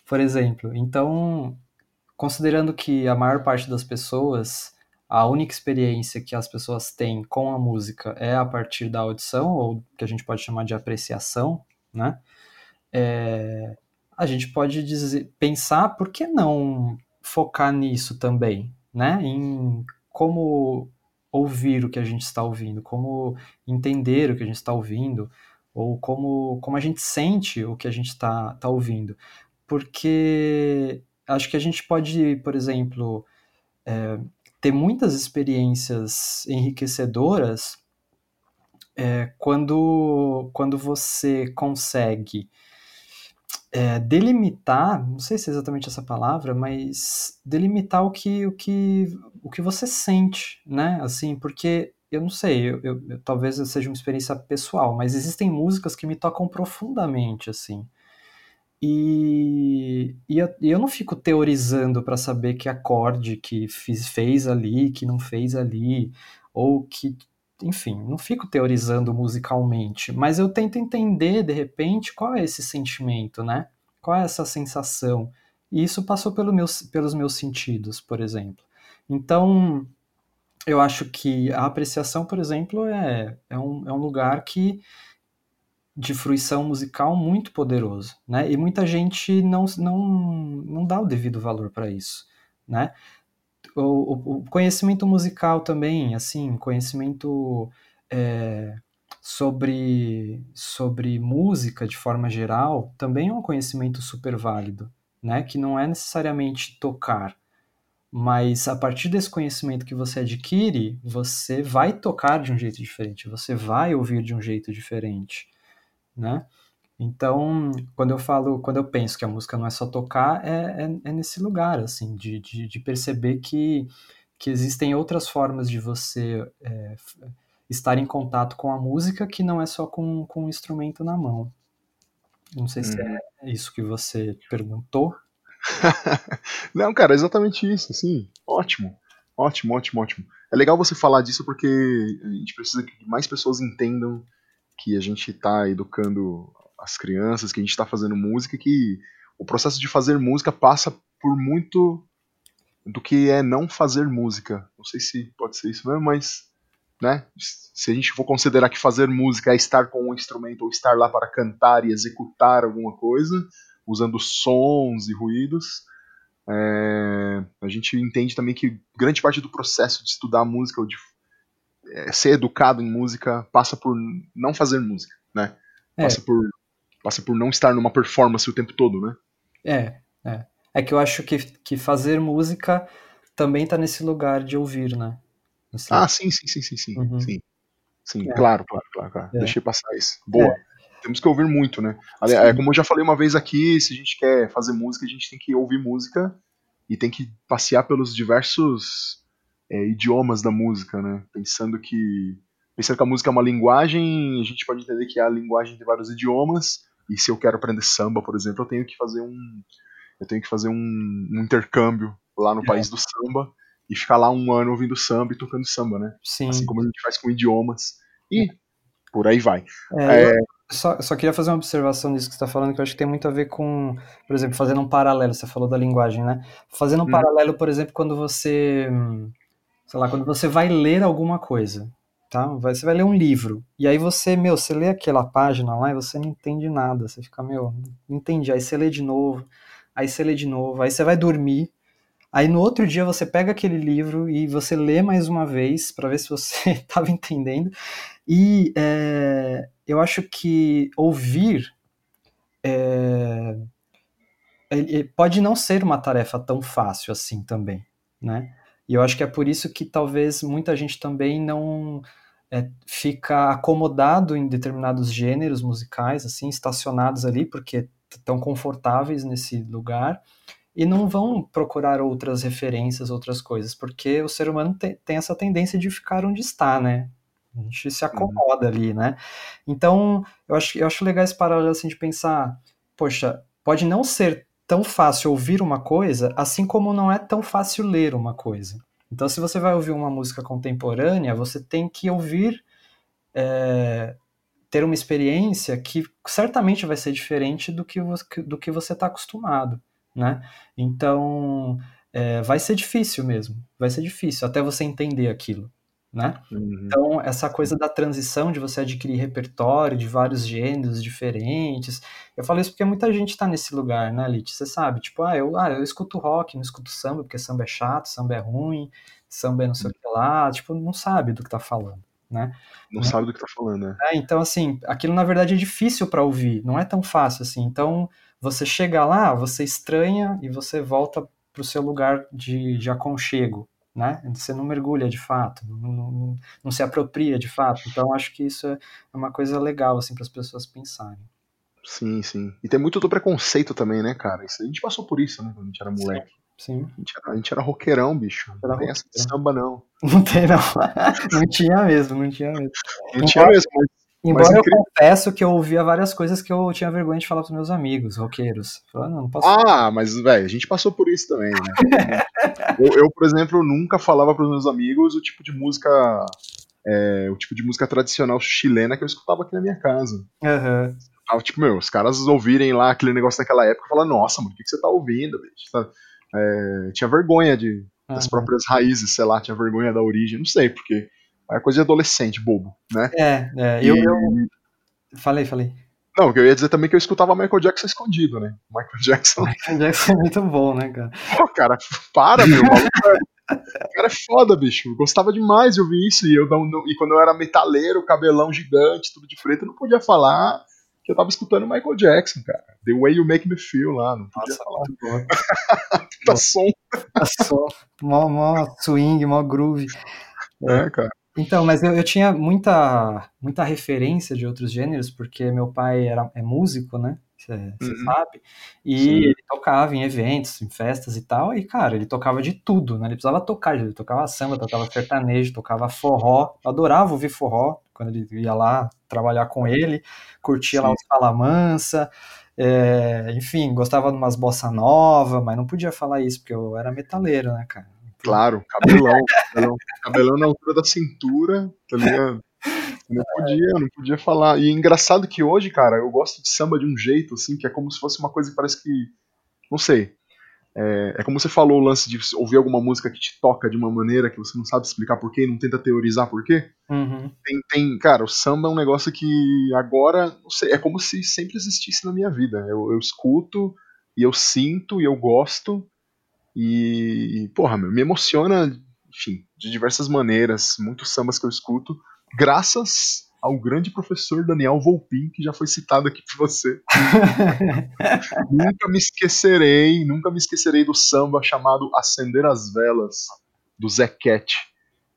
Por exemplo. Então, considerando que a maior parte das pessoas a única experiência que as pessoas têm com a música é a partir da audição, ou que a gente pode chamar de apreciação, né? É, a gente pode dizer, pensar por que não focar nisso também, né? Em como ouvir o que a gente está ouvindo, como entender o que a gente está ouvindo, ou como, como a gente sente o que a gente está tá ouvindo. Porque acho que a gente pode, por exemplo, é, ter muitas experiências enriquecedoras é, quando, quando você consegue é, delimitar, não sei se é exatamente essa palavra, mas delimitar o que, o que, o que você sente, né? Assim, porque eu não sei, eu, eu, eu, talvez seja uma experiência pessoal, mas existem músicas que me tocam profundamente, assim. E, e, eu, eu não fico teorizando para saber que acorde que fiz, fez ali, que não fez ali, ou que. Enfim, não fico teorizando musicalmente, mas eu tento entender, de repente, qual é esse sentimento, né? Qual é essa sensação? E isso passou pelo meus, pelos meus sentidos, por exemplo. Então, eu acho que a apreciação, por exemplo, é, é, um, é um lugar que de fruição musical muito poderoso, né? E muita gente não, não, não dá o devido valor para isso, né? O, o, conhecimento musical também, assim, conhecimento é, sobre, sobre música de forma geral, também é um conhecimento super válido, né? Que não é necessariamente tocar, mas a partir desse conhecimento que você adquire, você vai tocar de um jeito diferente, você vai ouvir de um jeito diferente né? Então, quando eu falo, quando eu penso que a música não é só tocar, é, é, é nesse lugar, assim, de, de, de, perceber que, que existem outras formas de você é, estar em contato com a música que não é só com, com o instrumento na mão. Não sei se é uhum. isso que você perguntou. não, cara, é exatamente isso, assim, ótimo, ótimo, ótimo, ótimo. É legal você falar disso porque a gente precisa que mais pessoas entendam que a gente está educando as crianças, que a gente está fazendo música, que o processo de fazer música passa por muito do que é não fazer música. Não sei se pode ser isso mesmo, mas né? Se a gente for considerar que fazer música é estar com um instrumento ou estar lá para cantar e executar alguma coisa, usando sons e ruídos, é, a gente entende também que grande parte do processo de estudar música ou de é, ser educado em música passa por não fazer música, né? É. Passa por passa por não estar numa performance o tempo todo, né? É, é. É que eu acho que, que fazer música também está nesse lugar de ouvir, né? Assim. Ah, sim, sim, sim, sim, sim. Uhum. Sim, sim é. claro, claro, claro, claro. É. Deixei passar isso. Boa. É. Temos que ouvir muito, né? É, como eu já falei uma vez aqui, se a gente quer fazer música, a gente tem que ouvir música e tem que passear pelos diversos é, idiomas da música, né? Pensando que pensando que a música é uma linguagem, a gente pode entender que é a linguagem de vários idiomas. E se eu quero aprender samba, por exemplo, eu tenho que fazer um eu tenho que fazer um, um intercâmbio lá no é. país do samba e ficar lá um ano ouvindo samba e tocando samba, né? Sim. Assim como a gente faz com idiomas. E por aí vai. É, é... Só, só queria fazer uma observação disso que você está falando, que eu acho que tem muito a ver com, por exemplo, fazendo um paralelo, você falou da linguagem, né? Fazendo um hum. paralelo, por exemplo, quando você, sei lá, quando você vai ler alguma coisa, tá? Você vai ler um livro, e aí você, meu, você lê aquela página lá e você não entende nada, você fica, meu, não entendi, aí você lê de novo, aí você lê de novo, aí você vai dormir, Aí no outro dia você pega aquele livro e você lê mais uma vez para ver se você estava entendendo. E é, eu acho que ouvir é, pode não ser uma tarefa tão fácil assim também, né? E eu acho que é por isso que talvez muita gente também não é, fica acomodado em determinados gêneros musicais, assim, estacionados ali, porque estão confortáveis nesse lugar e não vão procurar outras referências, outras coisas, porque o ser humano tem, tem essa tendência de ficar onde está, né? A gente se acomoda uhum. ali, né? Então, eu acho, eu acho legal esse paralelo assim de pensar, poxa, pode não ser tão fácil ouvir uma coisa, assim como não é tão fácil ler uma coisa. Então, se você vai ouvir uma música contemporânea, você tem que ouvir, é, ter uma experiência que certamente vai ser diferente do que, do que você está acostumado né? Então, é, vai ser difícil mesmo, vai ser difícil até você entender aquilo, né? Uhum. Então, essa coisa da transição de você adquirir repertório de vários gêneros diferentes, eu falo isso porque muita gente está nesse lugar, né, Lit? Você sabe, tipo, ah eu, ah, eu escuto rock, não escuto samba, porque samba é chato, samba é ruim, samba é não sei o que lá, tipo, não sabe do que tá falando. Né? Não né? sabe do que tá falando, né? É, então, assim, aquilo na verdade é difícil para ouvir, não é tão fácil assim. Então, você chega lá, você estranha e você volta para o seu lugar de, de aconchego, né? Você não mergulha de fato, não, não, não, se apropria de fato. Então acho que isso é uma coisa legal assim para as pessoas pensarem. Sim, sim. E tem muito do preconceito também, né, cara? Isso, a gente passou por isso, né, quando a gente era moleque. Sim. A gente era, a gente era roqueirão, bicho. Não era tem essa samba, não. Não tem, não. não tinha mesmo, não tinha mesmo. Não tinha mesmo, mas Embora eu confesso que eu ouvia várias coisas que eu tinha vergonha de falar pros meus amigos, roqueiros. Falei, não, não. Ah, mas, velho, a gente passou por isso também, né? eu, eu, por exemplo, nunca falava pros meus amigos o tipo de música. É, o tipo de música tradicional chilena que eu escutava aqui na minha casa. Uhum. Tipo, meu, os caras ouvirem lá aquele negócio daquela época e falar, nossa, mano, o que, que você tá ouvindo, bicho? É, tinha vergonha de, das uhum. próprias raízes, sei lá, tinha vergonha da origem, não sei, porque é coisa de adolescente, bobo, né? É, é. Eu, e... eu... Falei, falei. Não, eu ia dizer também que eu escutava Michael Jackson escondido, né? Michael Jackson. Michael Jackson é muito bom, né, cara? Pô, cara, para, meu. É, o cara é foda, bicho. Eu gostava demais de ouvir isso. E, eu não, não, e quando eu era metaleiro, cabelão gigante, tudo de preto, eu não podia falar que eu tava escutando Michael Jackson, cara. The Way You Make Me Feel lá, não podia Nossa, falar. Muito tá som. Tá som. Mó, mó swing, mó groove. É, cara. Então, mas eu, eu tinha muita, muita referência de outros gêneros, porque meu pai era, é músico, né? Você Uhum. sabe? E Sim. ele tocava em eventos, em festas e tal, e, cara, ele tocava de tudo, né? Ele precisava tocar, ele tocava samba, tocava sertanejo, tocava forró. Eu adorava ouvir forró quando ele ia lá trabalhar com ele, curtia lá Sim. os Fala Mansa, é, enfim, gostava de umas bossa nova, mas não podia falar isso, porque eu era metaleiro, né, cara? Claro, cabelão, cabelão, cabelão na altura da cintura, tá ligado? Não podia, não podia falar. E é engraçado que hoje, cara, eu gosto de samba de um jeito, assim, que é como se fosse uma coisa que parece que. Não sei. É, é como você falou o lance de ouvir alguma música que te toca de uma maneira que você não sabe explicar porquê, não tenta teorizar porquê. Uhum. Tem, tem, cara, o samba é um negócio que agora, não sei, é como se sempre existisse na minha vida. Eu, eu escuto e eu sinto e eu gosto e, porra, meu, me emociona, enfim, de diversas maneiras. Muitos sambas que eu escuto, graças ao grande professor Daniel Volpin, que já foi citado aqui por você. nunca me esquecerei, nunca me esquecerei do samba chamado Acender as Velas, do Zé Cat,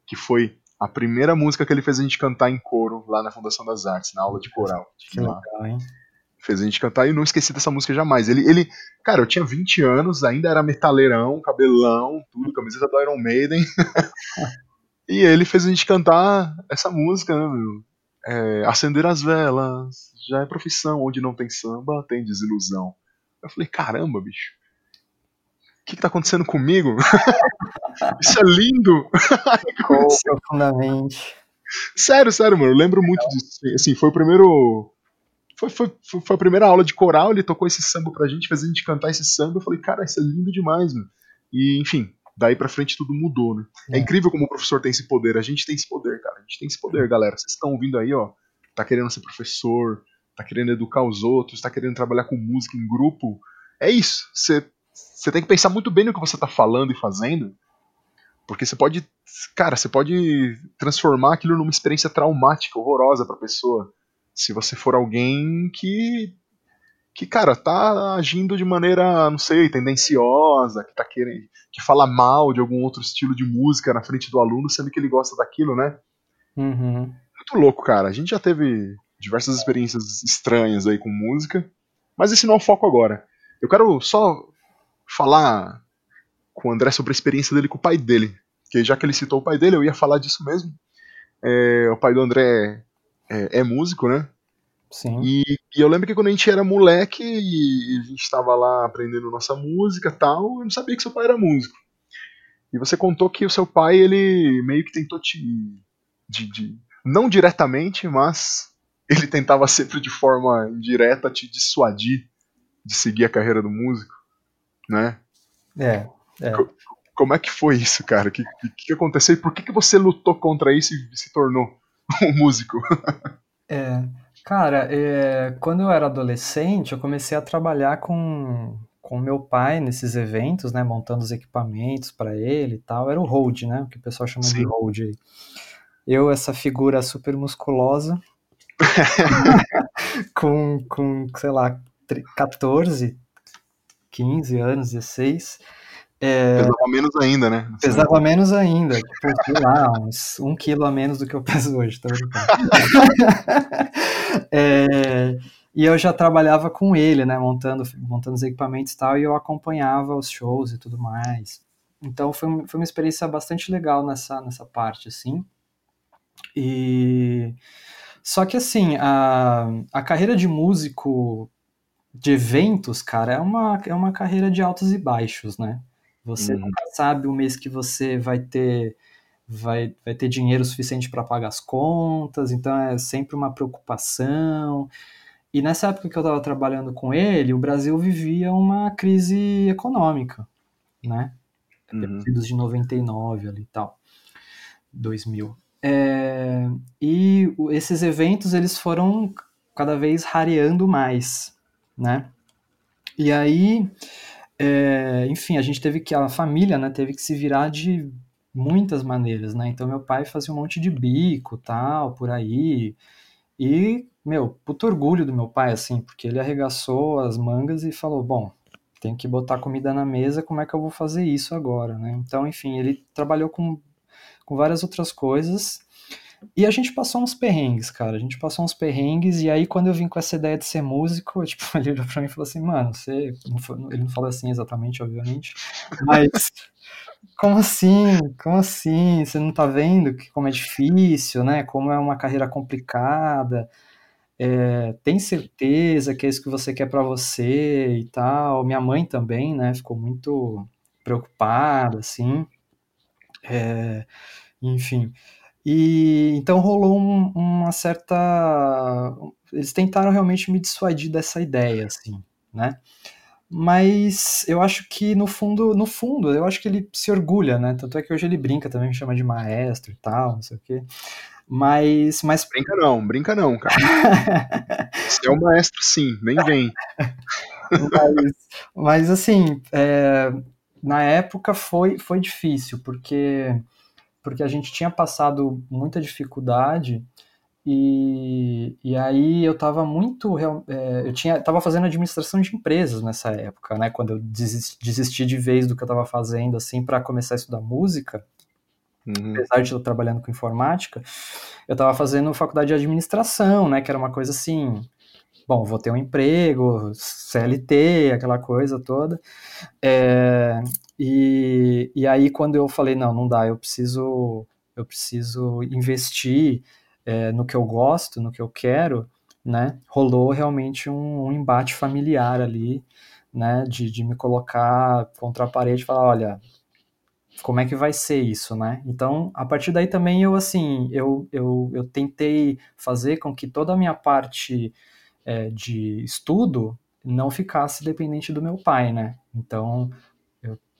que foi a primeira música que ele fez a gente cantar em coro lá na Fundação das Artes, na aula de coral. Que lá. legal, hein? Fez a gente cantar e não esqueci dessa música jamais. Ele, ele, cara, eu tinha 20 anos, ainda era metaleirão, cabelão, tudo, camiseta do Iron Maiden. e ele fez a gente cantar essa música, né, meu? É, Acender as velas, já é profissão, onde não tem samba, tem desilusão. Eu falei, caramba, bicho. O que, que tá acontecendo comigo? Isso é lindo! Profundamente. Sério, sério, mano. Eu lembro muito disso. Assim, foi o primeiro. Foi, foi, foi foi a primeira aula de coral, ele tocou esse samba pra gente, fez a gente cantar esse samba. Eu falei, cara, isso é lindo demais, mano. E, enfim, daí pra frente tudo mudou, né? É, É. incrível como o professor tem esse poder. A gente tem esse poder, cara. A gente tem esse poder, galera. Vocês estão ouvindo aí, ó. Tá querendo ser professor, tá querendo educar os outros, tá querendo trabalhar com música em grupo. É isso. Você tem que pensar muito bem no que você tá falando e fazendo. Porque você pode. Cara, você pode transformar aquilo numa experiência traumática, horrorosa pra pessoa. Se você for alguém que. Que, cara, tá agindo de maneira, não sei, tendenciosa, que tá querendo. que fala mal de algum outro estilo de música na frente do aluno, sendo que ele gosta daquilo, né? Uhum. Muito louco, cara. A gente já teve diversas experiências estranhas aí com música. Mas esse não é o foco agora. Eu quero só falar com o André sobre a experiência dele com o pai dele. Que já que ele citou o pai dele, eu ia falar disso mesmo. É, o pai do André é, é músico, né? Sim. E, e eu lembro que quando a gente era moleque e, e a gente estava lá aprendendo nossa música e tal, eu não sabia que seu pai era músico. E você contou que o seu pai, ele meio que tentou te. De, de- não diretamente, mas ele tentava sempre de forma indireta te dissuadir de seguir a carreira do músico, né? É, é. Como é que foi isso, cara? O que, que, que aconteceu e por que, que você lutou contra isso e se tornou um músico? É, cara, é, quando eu era adolescente, eu comecei a trabalhar com com meu pai nesses eventos, né, montando os equipamentos para ele e tal. Era o hold, né, o que o pessoal chama de Sim. hold aí. Eu, essa figura super musculosa, com, com, sei lá, tre- 14, 15 anos, 16, é, Pesava menos ainda, né? pesava menos ainda, tipo, sei lá, uns um quilo a menos do que eu peso hoje, brincando. É, e eu já trabalhava com ele, né, montando, montando os equipamentos e tal, e eu acompanhava os shows e tudo mais. Então foi, foi uma experiência bastante legal nessa, nessa parte, assim. E só que assim, a, a carreira de músico de eventos, cara, é uma, é uma carreira de altos e baixos, né? Você Uhum. nunca sabe o mês que você vai ter vai, vai ter dinheiro suficiente para pagar as contas, então é sempre uma preocupação. E nessa época que eu estava trabalhando com ele, o Brasil vivia uma crise econômica, né? Uhum. De 99 ali e tal, 2000. É, e esses eventos eles foram cada vez rareando mais, né? E aí, é, enfim, a gente teve que, a família, né, teve que se virar de muitas maneiras, né? Então meu pai fazia um monte de bico, tal, por aí. E, meu, puto orgulho do meu pai, assim, porque ele arregaçou as mangas e falou, bom, tenho que botar comida na mesa, como é que eu vou fazer isso agora, né? Então, enfim, ele trabalhou com, com várias outras coisas. E a gente passou uns perrengues, cara. A gente passou uns perrengues, e aí quando eu vim com essa ideia de ser músico, tipo, ele olhou pra mim e falou assim, mano, você. Ele não falou assim exatamente, obviamente, mas. Como assim? Como assim? Você não tá vendo que como é difícil, né? Como é uma carreira complicada? É, tem certeza que é isso que você quer para você e tal? Minha mãe também, né? Ficou muito preocupada, assim. É, enfim. E então rolou um, uma certa. Eles tentaram realmente me dissuadir dessa ideia, assim, né? Mas eu acho que no fundo, no fundo, eu acho que ele se orgulha, né? Tanto é que hoje ele brinca também, me chama de maestro e tal, não sei o quê. Mas, mas... Brinca não, brinca não, cara. Você é o maestro sim, nem vem. mas, mas assim, é, na época foi, foi difícil, porque, porque a gente tinha passado muita dificuldade e, e aí eu estava muito. É, eu tinha, tava fazendo administração de empresas nessa época, né? Quando eu desisti, desisti de vez do que eu estava fazendo, assim, para começar a estudar música. Uhum. Apesar de eu trabalhando com informática, eu estava fazendo faculdade de administração, né? Que era uma coisa assim. Bom, vou ter um emprego, CLT, aquela coisa toda. É, e, e aí, quando eu falei, não, não dá, eu preciso, eu preciso investir é, no que eu gosto, no que eu quero, né, rolou realmente um, um embate familiar ali, né, de, de me colocar contra a parede e falar, olha, como é que vai ser isso, né? Então, a partir daí também eu, assim, eu, eu, eu tentei fazer com que toda a minha parte é, de estudo não ficasse dependente do meu pai, né? Então,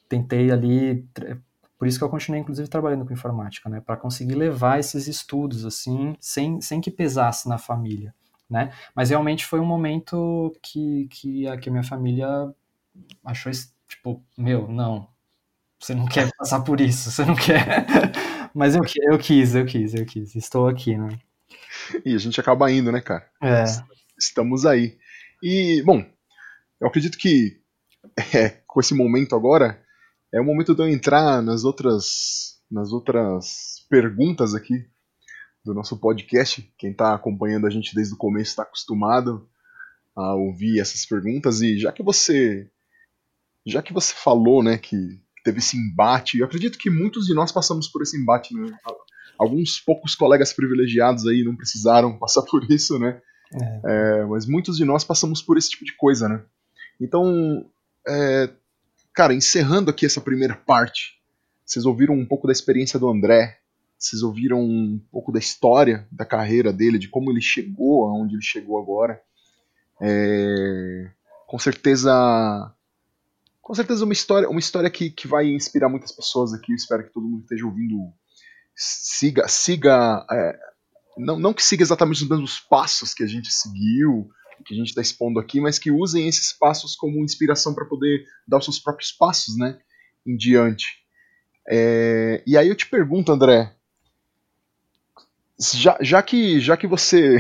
tentei ali por isso que eu continuei, inclusive, trabalhando com informática, né? Para conseguir levar esses estudos, assim, sem, sem que pesasse na família, né? Mas realmente foi um momento que, que, a, que a minha família achou, tipo, meu, não, você não quer passar por isso, você não quer. Mas eu, eu quis, eu quis, eu quis. Estou aqui, né? E a gente acaba indo, né, cara? É. Estamos aí. E, bom, eu acredito que é, com esse momento agora, é o momento de eu entrar nas outras, nas outras perguntas aqui do nosso podcast. Quem está acompanhando a gente desde o começo está acostumado a ouvir essas perguntas e já que você já que você falou, né, que teve esse embate, eu acredito que muitos de nós passamos por esse embate, né? Alguns poucos colegas privilegiados aí não precisaram passar por isso, né? É. É, mas muitos de nós passamos por esse tipo de coisa, né? Então, é, Cara, encerrando aqui essa primeira parte, vocês ouviram um pouco da experiência do André, vocês ouviram um pouco da história da carreira dele, de como ele chegou aonde ele chegou agora. É, com certeza, com certeza uma história, uma história que, que vai inspirar muitas pessoas aqui. Eu espero que todo mundo esteja ouvindo siga, siga, é, não, não que siga exatamente os mesmos passos que a gente seguiu, que a gente está expondo aqui, mas que usem esses passos como inspiração para poder dar os seus próprios passos, né, em diante. É, e aí eu te pergunto, André, já, já que já que você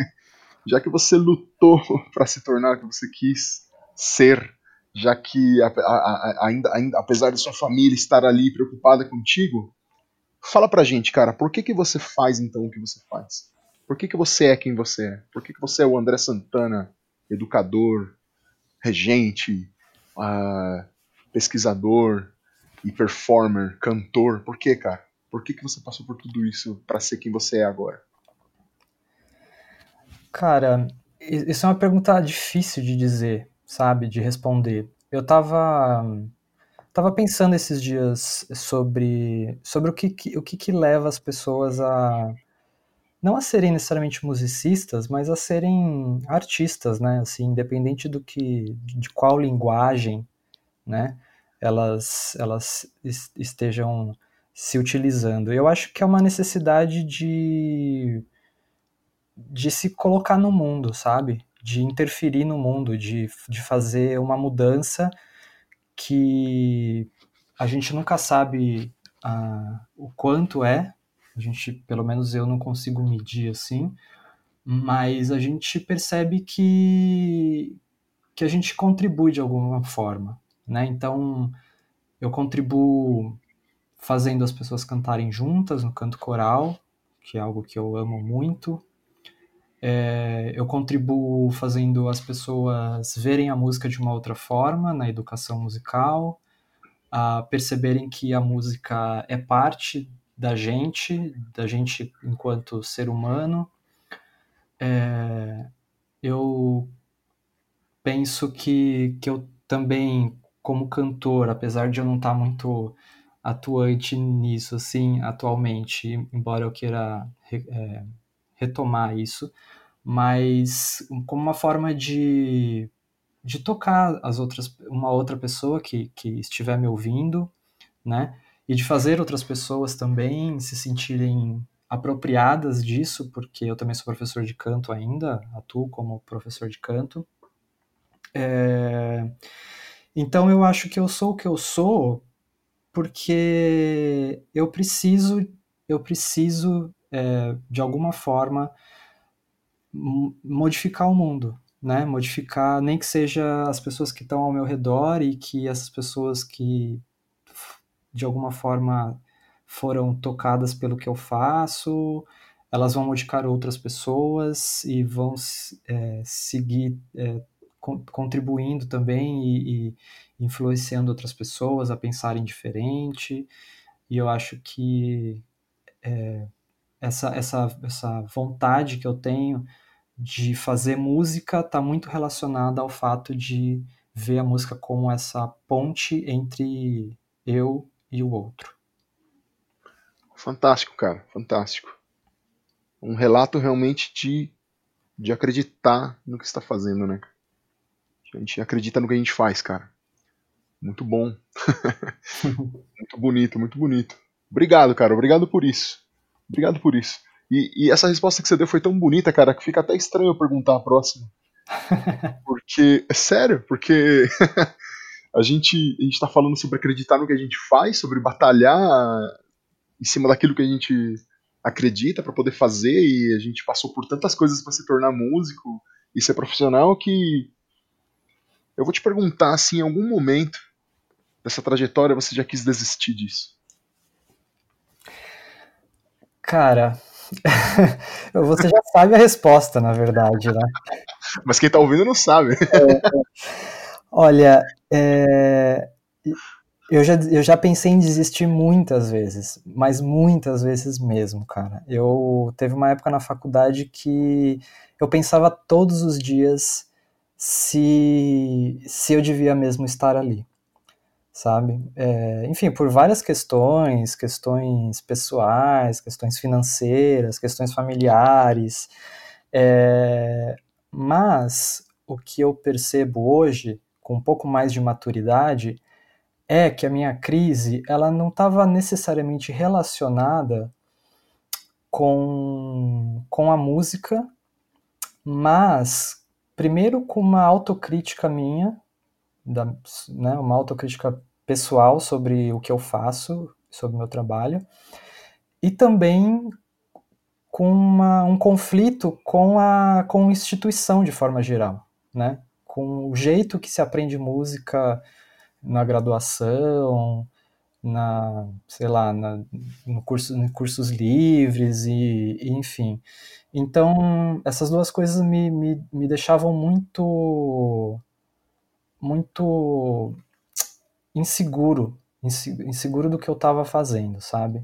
já que você lutou para se tornar o que você quis ser, já que a, a, a, ainda, ainda apesar de sua família estar ali preocupada contigo, fala pra gente, cara, por que que você faz então o que você faz? Por que, que você é quem você é? Por que, que você é o André Santana, educador, regente, uh, pesquisador e performer, cantor? Por que, cara? Por que, que você passou por tudo isso para ser quem você é agora? Cara, isso é uma pergunta difícil de dizer, sabe? De responder. Eu tava, tava pensando esses dias sobre, sobre o, que, o que, que leva as pessoas a não a serem necessariamente musicistas, mas a serem artistas, né? Assim, independente do que, de qual linguagem, né? Elas, elas estejam se utilizando. Eu acho que é uma necessidade de de se colocar no mundo, sabe? De interferir no mundo, de, de fazer uma mudança que a gente nunca sabe uh, o quanto é, a gente, pelo menos eu não consigo medir assim, mas a gente percebe que que a gente contribui de alguma forma, né? Então, eu contribuo fazendo as pessoas cantarem juntas no canto coral, que é algo que eu amo muito. É, eu contribuo fazendo as pessoas verem a música de uma outra forma na educação musical, a perceberem que a música é parte da gente, da gente enquanto ser humano. É, eu penso que, que eu também, como cantor, apesar de eu não estar muito atuante nisso, assim, atualmente, embora eu queira é, retomar isso, mas como uma forma de, de tocar as outras, uma outra pessoa que, que estiver me ouvindo, né? E de fazer outras pessoas também se sentirem apropriadas disso, porque eu também sou professor de canto ainda, atuo como professor de canto. É... Então eu acho que eu sou o que eu sou porque eu preciso, eu preciso é, de alguma forma modificar o mundo, né? Modificar, nem que seja as pessoas que estão ao meu redor e que essas pessoas que de alguma forma foram tocadas pelo que eu faço, elas vão modificar outras pessoas e vão é, seguir é, contribuindo também e, e, influenciando outras pessoas a pensarem diferente. E eu acho que é, essa, essa, essa vontade que eu tenho de fazer música está muito relacionada ao fato de ver a música como essa ponte entre eu e o outro. Fantástico, cara, fantástico. Um relato realmente de, de acreditar no que está fazendo, né? A gente acredita no que a gente faz, cara. Muito bom. muito bonito, muito bonito. Obrigado, cara. Obrigado por isso. Obrigado por isso. E, e, essa resposta que você deu foi tão bonita, cara, que fica até estranho eu perguntar a próxima. Porque, é sério, porque a gente, a gente tá falando sobre acreditar no que a gente faz, sobre batalhar em cima daquilo que a gente acredita para poder fazer, e a gente passou por tantas coisas para se tornar músico e ser profissional que eu vou te perguntar se em algum momento dessa trajetória você já quis desistir disso. Cara, você já sabe a resposta, na verdade, né? Mas quem tá ouvindo não sabe. É, olha, é, eu, já, eu já pensei em desistir muitas vezes, mas muitas vezes mesmo, cara. Eu teve uma época na faculdade que eu pensava todos os dias se, se eu devia mesmo estar ali, sabe? É, enfim, por várias questões, questões pessoais, questões financeiras, questões familiares, é, mas o que eu percebo hoje, com um pouco mais de maturidade, é que a minha crise ela não estava necessariamente relacionada com, com a música, mas primeiro com uma autocrítica minha, da, né, uma autocrítica pessoal sobre o que eu faço, sobre o meu trabalho, e também com uma, um conflito com a, com a instituição de forma geral, né? Com o jeito que se aprende música na graduação, na, sei lá, na, no curso, em cursos livres e, e, enfim. Então, essas duas coisas me, me, me deixavam muito, muito inseguro, inseguro do que eu estava fazendo, sabe?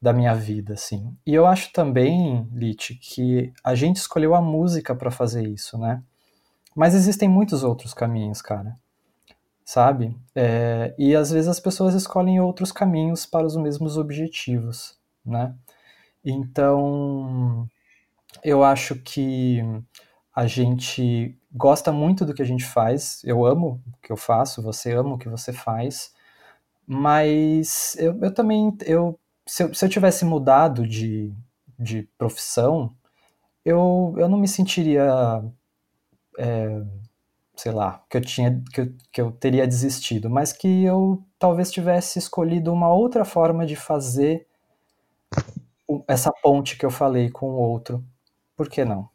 Da minha vida, assim. E eu acho também, Lit, que a gente escolheu a música para fazer isso, né? Mas existem muitos outros caminhos, cara sabe? É, e às vezes as pessoas escolhem outros caminhos para os mesmos objetivos, né? Então, eu acho que a gente gosta muito do que a gente faz, eu amo o que eu faço, você ama o que você faz, mas eu, eu também, eu, se, eu, se eu tivesse mudado de, de profissão, eu, eu não me sentiria é, sei lá, que eu tinha que eu, que eu teria desistido, mas que eu talvez tivesse escolhido uma outra forma de fazer essa ponte que eu falei com o outro. Por que não?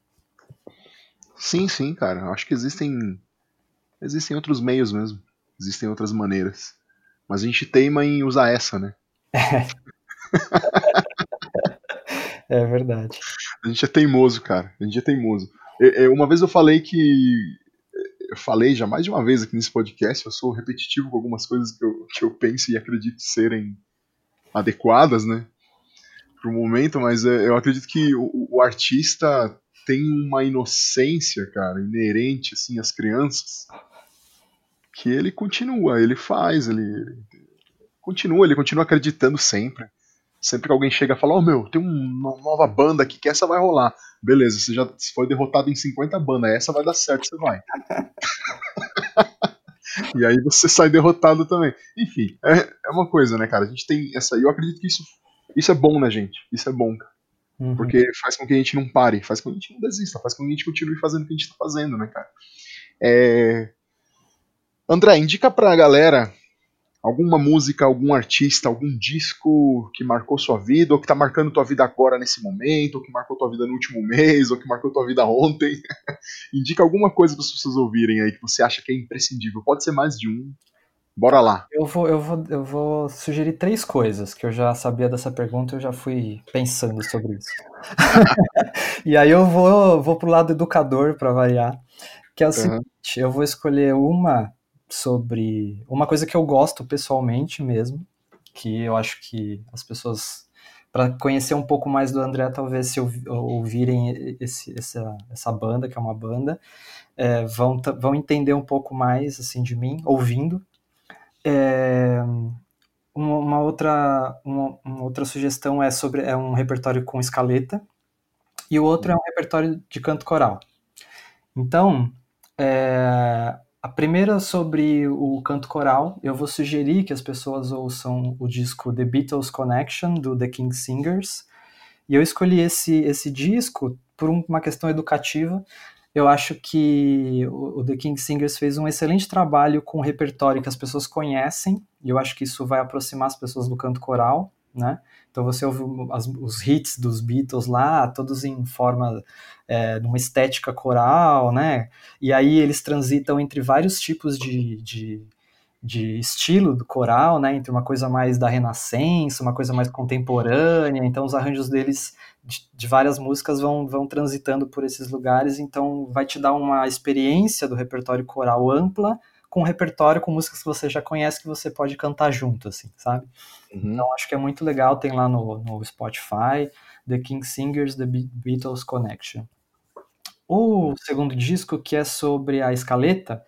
Sim, sim, cara. Acho que existem existem outros meios mesmo. Existem outras maneiras. Mas a gente teima em usar essa, né? É verdade. A gente é teimoso, cara. A gente é teimoso. Uma vez eu falei que. Eu falei já mais de uma vez aqui nesse podcast, eu sou repetitivo com algumas coisas que eu, que eu penso e acredito serem adequadas, né? Pro momento, mas é, eu acredito que o, o artista tem uma inocência, cara, inerente assim às crianças, que ele continua, ele faz, ele, ele continua, ele continua acreditando sempre. Sempre que alguém chega e fala, ó oh, meu, tem uma nova banda aqui que essa vai rolar. Beleza, você já foi derrotado em 50 bandas, essa vai dar certo, você vai. e aí você sai derrotado também. Enfim, é, é uma coisa, né, cara? A gente tem essa. Eu acredito que isso, isso é bom na gente. Isso é bom, cara. Uhum. Porque faz com que a gente não pare, faz com que a gente não desista, faz com que a gente continue fazendo o que a gente tá fazendo, né, cara? É... André, indica pra galera alguma música, algum artista, algum disco que marcou sua vida, ou que tá marcando tua vida agora nesse momento, ou que marcou tua vida no último mês, ou que marcou tua vida ontem. Indica alguma coisa para as pessoas ouvirem aí que você acha que é imprescindível. Pode ser mais de um. Bora lá. Eu vou, eu vou, eu vou sugerir três coisas que eu já sabia dessa pergunta, eu já fui pensando sobre isso. e aí eu vou, vou pro lado educador para variar, que é o uhum. seguinte, eu vou escolher uma sobre uma coisa que eu gosto pessoalmente mesmo, que eu acho que as pessoas para conhecer um pouco mais do André, talvez se ouvirem esse, essa, essa banda, que é uma banda, é, vão, vão entender um pouco mais assim de mim, ouvindo. É, uma, uma, outra, uma, uma, outra sugestão é sobre é um repertório com escaleta, e o outro é um repertório de canto coral. Então, é, a primeira sobre o canto coral, eu vou sugerir que as pessoas ouçam o disco The Beatles Connection, do The King Singers. E eu escolhi esse, esse disco por uma questão educativa. Eu acho que o, The King Singers fez um excelente trabalho com o repertório que as pessoas conhecem, e eu acho que isso vai aproximar as pessoas do canto coral, né? Então você ouve as, os hits dos Beatles lá, todos em forma, é, numa estética coral, né? E aí eles transitam entre vários tipos de, de, de estilo do coral, né? Entre uma coisa mais da Renascença, uma coisa mais contemporânea. Então os arranjos deles de, de várias músicas vão, vão transitando por esses lugares. Então vai te dar uma experiência do repertório coral ampla com um repertório com músicas que você já conhece que você pode cantar junto, assim, sabe? Uhum. Então acho que é muito legal, tem lá no, no Spotify, The King Singers, The Beatles Connection. O segundo disco, que é sobre a escaleta,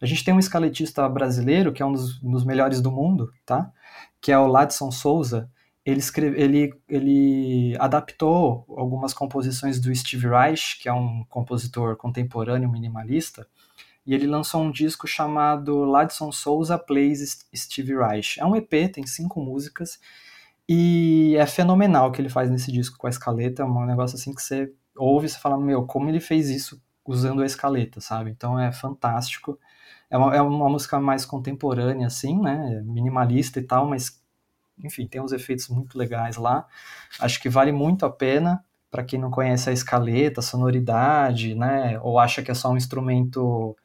a gente tem um escaletista brasileiro, que é um dos, dos melhores do mundo, tá? Que é o Ladson Souza. Ele, escreve, ele, ele adaptou algumas composições do Steve Reich, que é um compositor contemporâneo minimalista, e ele lançou um disco chamado Ladson Souza Plays Steve Reich. É um EP, tem cinco músicas, e é fenomenal o que ele faz nesse disco com a escaleta, é um negócio assim que você ouve e você fala, meu, como ele fez isso usando a escaleta, sabe? Então é fantástico. É uma, é uma música mais contemporânea, assim, né? É minimalista e tal, mas, enfim, tem uns efeitos muito legais lá. Acho que vale muito a pena para quem não conhece a escaleta, a sonoridade, né? Ou acha que é só um instrumento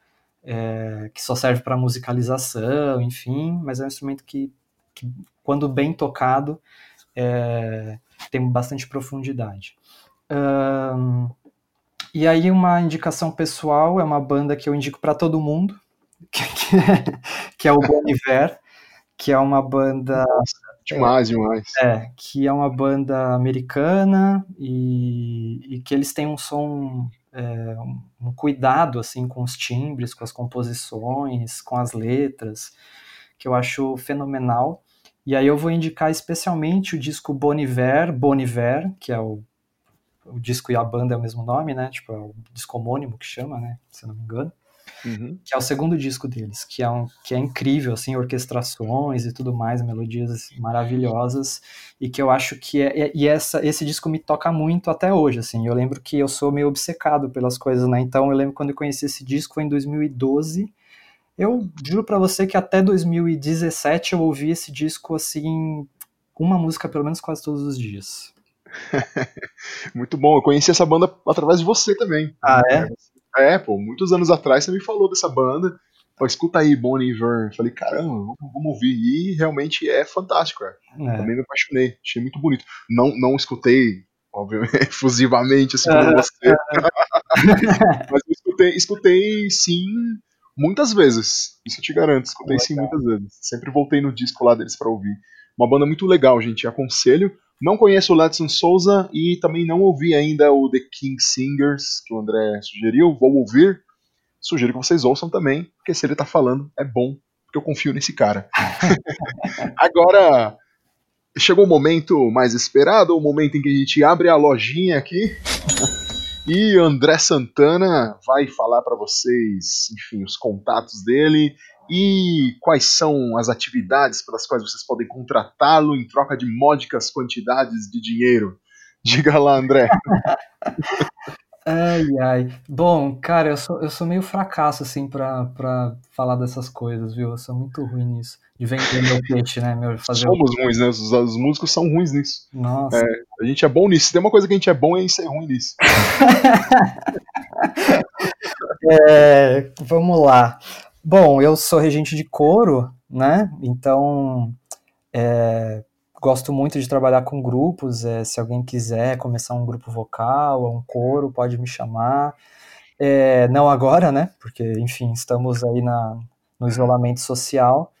é, que só serve para musicalização, enfim, mas é um instrumento que, que quando bem tocado, é, tem bastante profundidade. Um, e aí uma indicação pessoal é uma banda que eu indico para todo mundo, que, que, é, que é o Bon Iver, que é uma banda demais, demais. É, que é uma banda americana e, e que eles têm um som é, um cuidado assim com os timbres, com as composições, com as letras, que eu acho fenomenal. E aí eu vou indicar especialmente o disco Boniver, Boniver, que é o, o disco e a banda é o mesmo nome, né? Tipo, é o disco homônimo que chama, né? Se não me engano. Uhum. que é o segundo disco deles, que é, um, que é incrível, assim, orquestrações e tudo mais, melodias maravilhosas, e que eu acho que é, e essa, esse disco me toca muito até hoje, assim, eu lembro que eu sou meio obcecado pelas coisas, né, então eu lembro quando eu conheci esse disco foi em 2012, eu juro para você que até 2017 eu ouvi esse disco, assim, uma música pelo menos quase todos os dias. Muito bom, eu conheci essa banda através de você também. Ah, é? É, pô, muitos anos atrás você me falou dessa banda. Pô, escuta aí, Bonnie Iver. Falei, caramba, vamos, vamos, ouvir. E realmente é fantástico, cara. É. Também me apaixonei, achei muito bonito. Não, não escutei obviamente, efusivamente, assim como você. Mas eu escutei, escutei sim muitas vezes. Isso eu te garanto, escutei legal. sim muitas vezes. Sempre voltei no disco lá deles para ouvir. Uma banda muito legal, gente. Aconselho. Não conheço o Ledson Souza e também não ouvi ainda o The King Singers, que o André sugeriu. Vou ouvir. Sugiro que vocês ouçam também, porque se ele tá falando, é bom, porque eu confio nesse cara. Agora, chegou o momento mais esperado, o momento em que a gente abre a lojinha aqui. E André Santana vai falar para vocês, enfim, os contatos dele e quais são as atividades pelas quais vocês podem contratá-lo em troca de módicas quantidades de dinheiro. Diga lá, André. ai, ai. Bom, cara, eu sou, eu sou meio fracasso, assim, pra, pra falar dessas coisas, viu? Eu sou muito ruim nisso. De vender meu peixe, né? Meu, fazer Somos o... ruins, né? Os, os, músicos são ruins nisso. Nossa. É, a gente é bom nisso. Se tem uma coisa que a gente é bom é em ser ruim nisso. é, vamos lá. Bom, eu sou regente de coro, né? Então, é, gosto muito de trabalhar com grupos. É, se alguém quiser começar um grupo vocal, um coro, pode me chamar. É, não agora, né? Porque, enfim, estamos aí na, no isolamento social.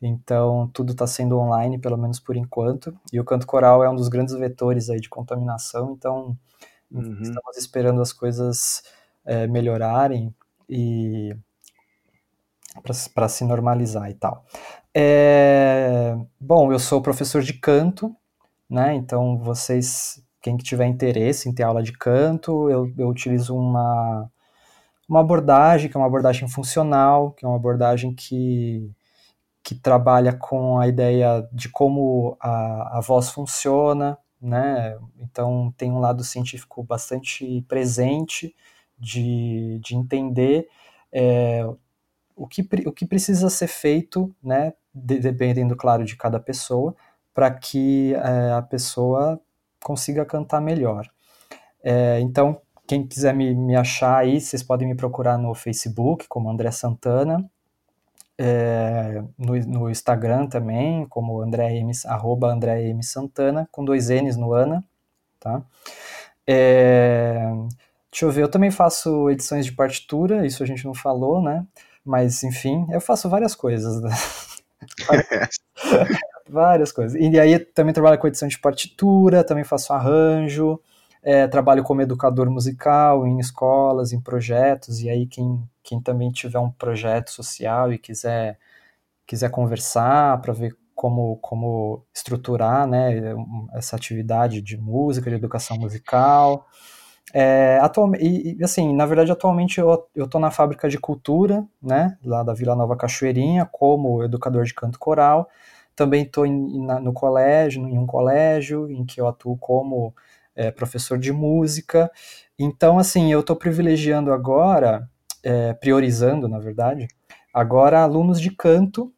Então, tudo está sendo online, pelo menos por enquanto. E o canto coral é um dos grandes vetores aí de contaminação. Então, uhum. estamos esperando as coisas é, melhorarem e para se normalizar e tal. É, bom, eu sou professor de canto, né? Então vocês, quem tiver interesse em ter aula de canto, eu, eu utilizo uma uma abordagem que é uma abordagem funcional, que é uma abordagem que que trabalha com a ideia de como a, a voz funciona, né? Então tem um lado científico bastante presente de, de entender é, o que, o que precisa ser feito, né, dependendo, claro, de cada pessoa, para que é, a pessoa consiga cantar melhor. É, então, quem quiser me, me achar aí, vocês podem me procurar no Facebook, como André Santana, é, no, no, Instagram também, como André M, arroba André M Santana, com dois N's no Ana, tá? Deixa eu ver, eu também faço edições de partitura, isso a gente não falou, né? Mas, enfim, eu faço várias coisas. Né? várias coisas. E aí também trabalho com edição de partitura, também faço arranjo, é, trabalho como educador musical em escolas, em projetos, e aí quem, quem também tiver um projeto social e quiser, quiser conversar para ver como, como estruturar né, essa atividade de música, de educação musical, é, e, assim, na verdade, atualmente eu, tô na fábrica de cultura, né, lá da Vila Nova Cachoeirinha, como educador de canto coral. Também estou no colégio, em um colégio, em que eu atuo como é, professor de música. Então, assim, eu estou privilegiando agora, é, priorizando, na verdade, agora alunos de canto,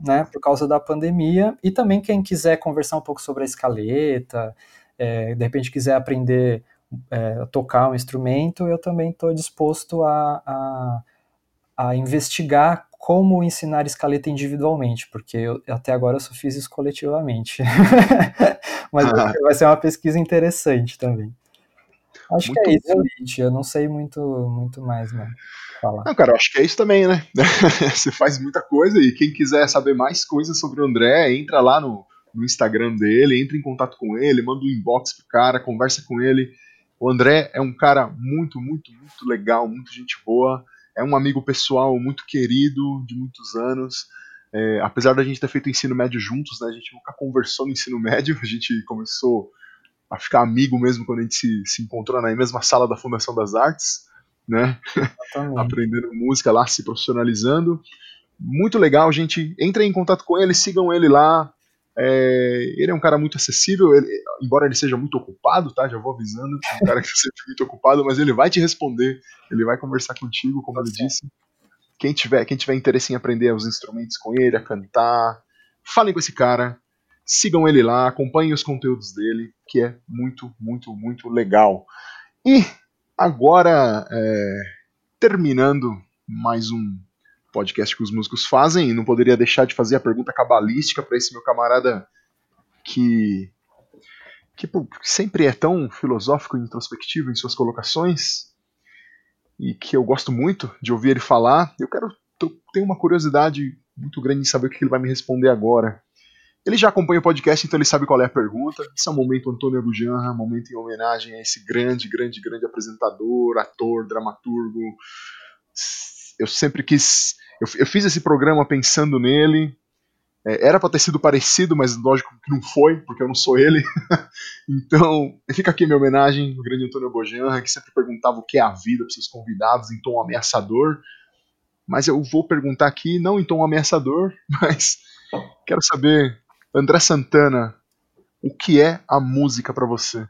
né, por causa da pandemia, e também quem quiser conversar um pouco sobre a escaleta, é, de repente quiser aprender é, tocar um instrumento, eu também estou disposto a, a, a, investigar como ensinar escaleta individualmente, porque eu, até agora eu só fiz isso coletivamente. Mas ah. vai ser uma pesquisa interessante também. Acho muito que é isso, Elite. Eu não sei muito, muito mais, né? Falar. Não, cara, eu acho que é isso também, né? Você faz muita coisa e quem quiser saber mais coisas sobre o André, entra lá no, no Instagram dele, entra em contato com ele, manda um inbox pro cara, conversa com ele. O André é um cara muito, muito, muito legal, muito gente boa. É um amigo pessoal muito querido de muitos anos. É, apesar da gente ter feito ensino médio juntos, né, a gente nunca conversou no ensino médio, a gente começou a ficar amigo mesmo quando a gente se, se encontrou na mesma sala da Fundação das Artes, né? Aprendendo música lá, se profissionalizando. Muito legal, gente. Entrem em contato com ele, sigam ele lá. É, ele é um cara muito acessível, ele, embora ele seja muito ocupado, tá? Já vou avisando. É um cara que sempre muito ocupado, mas ele vai te responder, ele vai conversar contigo, como tá ele disse. Quem tiver, quem tiver interesse em aprender os instrumentos com ele, a cantar, falem com esse cara, sigam ele lá, acompanhem os conteúdos dele, que é muito, muito, muito legal. E agora, é, terminando mais um podcast que os músicos fazem, e não poderia deixar de fazer a pergunta cabalística para esse meu camarada que que sempre é tão filosófico e introspectivo em suas colocações e que eu gosto muito de ouvir ele falar. Eu quero tenho uma curiosidade muito grande em saber o que ele vai me responder agora. Ele já acompanha o podcast, então ele sabe qual é a pergunta. Esse é o momento Antônio Abujanra, momento em homenagem a esse grande, grande, grande apresentador, ator, dramaturgo. Eu sempre quis. Eu, eu fiz esse programa pensando nele. É, era para ter sido parecido, mas lógico que não foi, porque eu não sou ele. então, fica aqui minha homenagem ao grande Antônio Bojanra, que sempre perguntava o que é a vida para seus convidados em tom ameaçador. Mas eu vou perguntar aqui, não em tom ameaçador, mas quero saber, André Santana, o que é a música para você?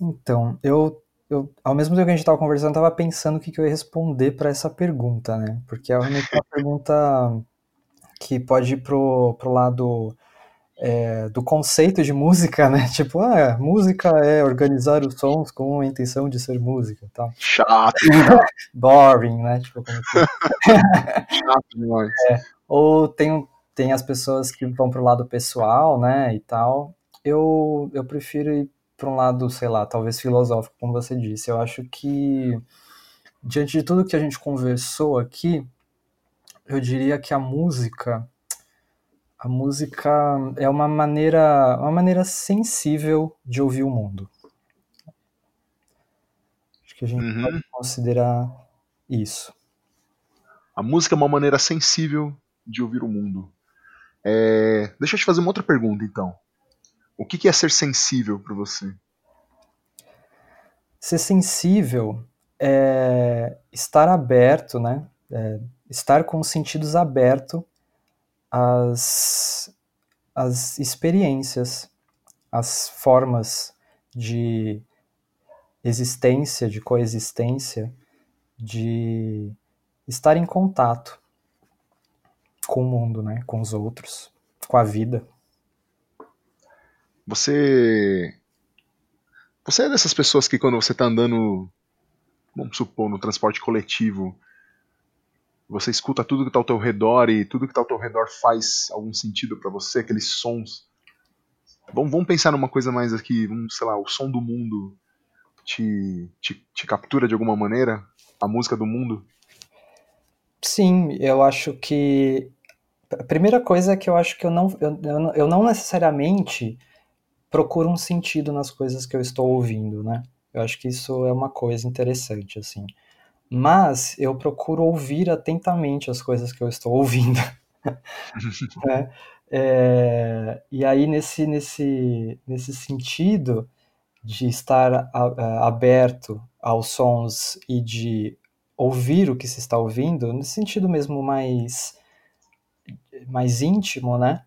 Então, eu, eu, ao mesmo tempo que a gente estava conversando, estava pensando o que, que eu ia responder para essa pergunta, né? Porque é realmente uma pergunta que pode ir pro, pro lado é, do conceito de música, né? Tipo, ah, música é organizar os sons com a intenção de ser música, tal. Chato. Boring, né? Tipo, como Chato demais. É, ou tem, tem as pessoas que vão pro lado pessoal, né? E tal. Eu, eu prefiro ir para um lado, sei lá, talvez filosófico, como você disse. Eu acho que diante de tudo que a gente conversou aqui, eu diria que a música a música é uma maneira uma maneira sensível de ouvir o mundo acho que a gente Uhum. pode considerar isso A música é uma maneira sensível de ouvir o mundo. É, Deixa eu te fazer uma outra pergunta, então. O que que é ser sensível para você? ser sensível é estar aberto né É estar com os sentidos abertos às, às experiências, às formas de existência, de coexistência, de estar em contato com o mundo, né? com os outros, com a vida. Você. Você é dessas pessoas que quando você tá andando, vamos supor, no transporte coletivo, você escuta tudo que tá ao teu redor e tudo que tá ao teu redor faz algum sentido para você, aqueles sons. Vamos, vamos pensar numa coisa mais aqui, vamos, sei lá, o som do mundo te, te, te captura de alguma maneira? A música do mundo? Sim, eu acho que. A primeira coisa é que eu acho que eu não, eu, eu não- necessariamente procuro um sentido nas coisas que eu estou ouvindo, né? Eu acho que isso é uma coisa interessante, assim. Mas eu procuro ouvir atentamente as coisas que eu estou ouvindo. né? É, e aí, nesse, nesse, nesse sentido de estar aberto aos sons e de ouvir o que se está ouvindo, nesse sentido mesmo mais, mais íntimo, né?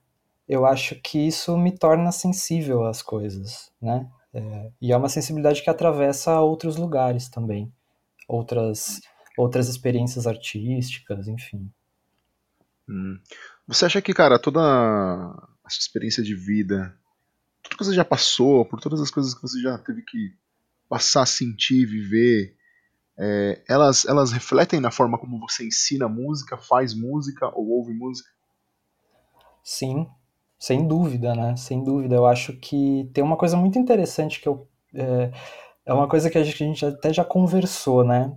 Eu acho que isso me torna sensível às coisas, né? É, e é uma sensibilidade que atravessa outros lugares também, outras, outras experiências artísticas, enfim. Hum. Você acha que, cara, toda a sua experiência de vida, tudo que você já passou, por todas as coisas que você já teve que passar, sentir, viver, é, elas, elas refletem na forma como você ensina música, faz música ou ouve música? Sim, sem dúvida, né? Sem dúvida. Eu acho que tem uma coisa muito interessante que eu. É, é uma coisa que a gente, até já conversou, né?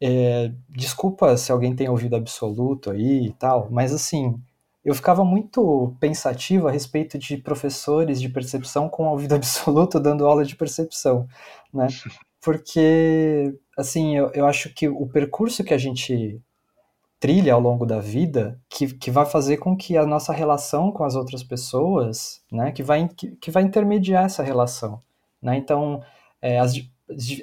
É, desculpa se alguém tem ouvido absoluto aí e tal, mas assim, eu ficava muito pensativo a respeito de professores de percepção com ouvido absoluto dando aula de percepção, né? Porque, assim, eu, eu acho que o percurso que a gente trilha ao longo da vida que, que vai fazer com que a nossa relação com as outras pessoas, né, que vai, que, que vai intermediar essa relação, né, então é, as,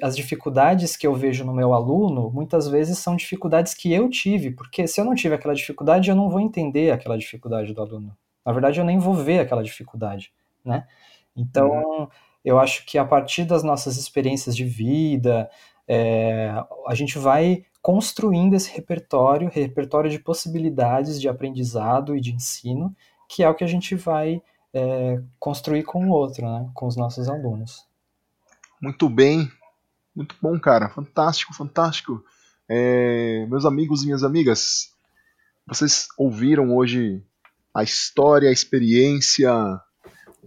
as dificuldades que eu vejo no meu aluno, muitas vezes são dificuldades que eu tive, porque se eu não tive aquela dificuldade, eu não vou entender aquela dificuldade do aluno, na verdade eu nem vou ver aquela dificuldade, né, então eu acho que a partir das nossas experiências de vida, é, a gente vai construindo esse repertório, repertório de possibilidades de aprendizado e de ensino, que é o que a gente vai é, construir com o outro, né? com os nossos alunos. Muito bem, muito bom, cara. Fantástico, fantástico. É, meus amigos e minhas amigas, vocês ouviram hoje a história, a experiência,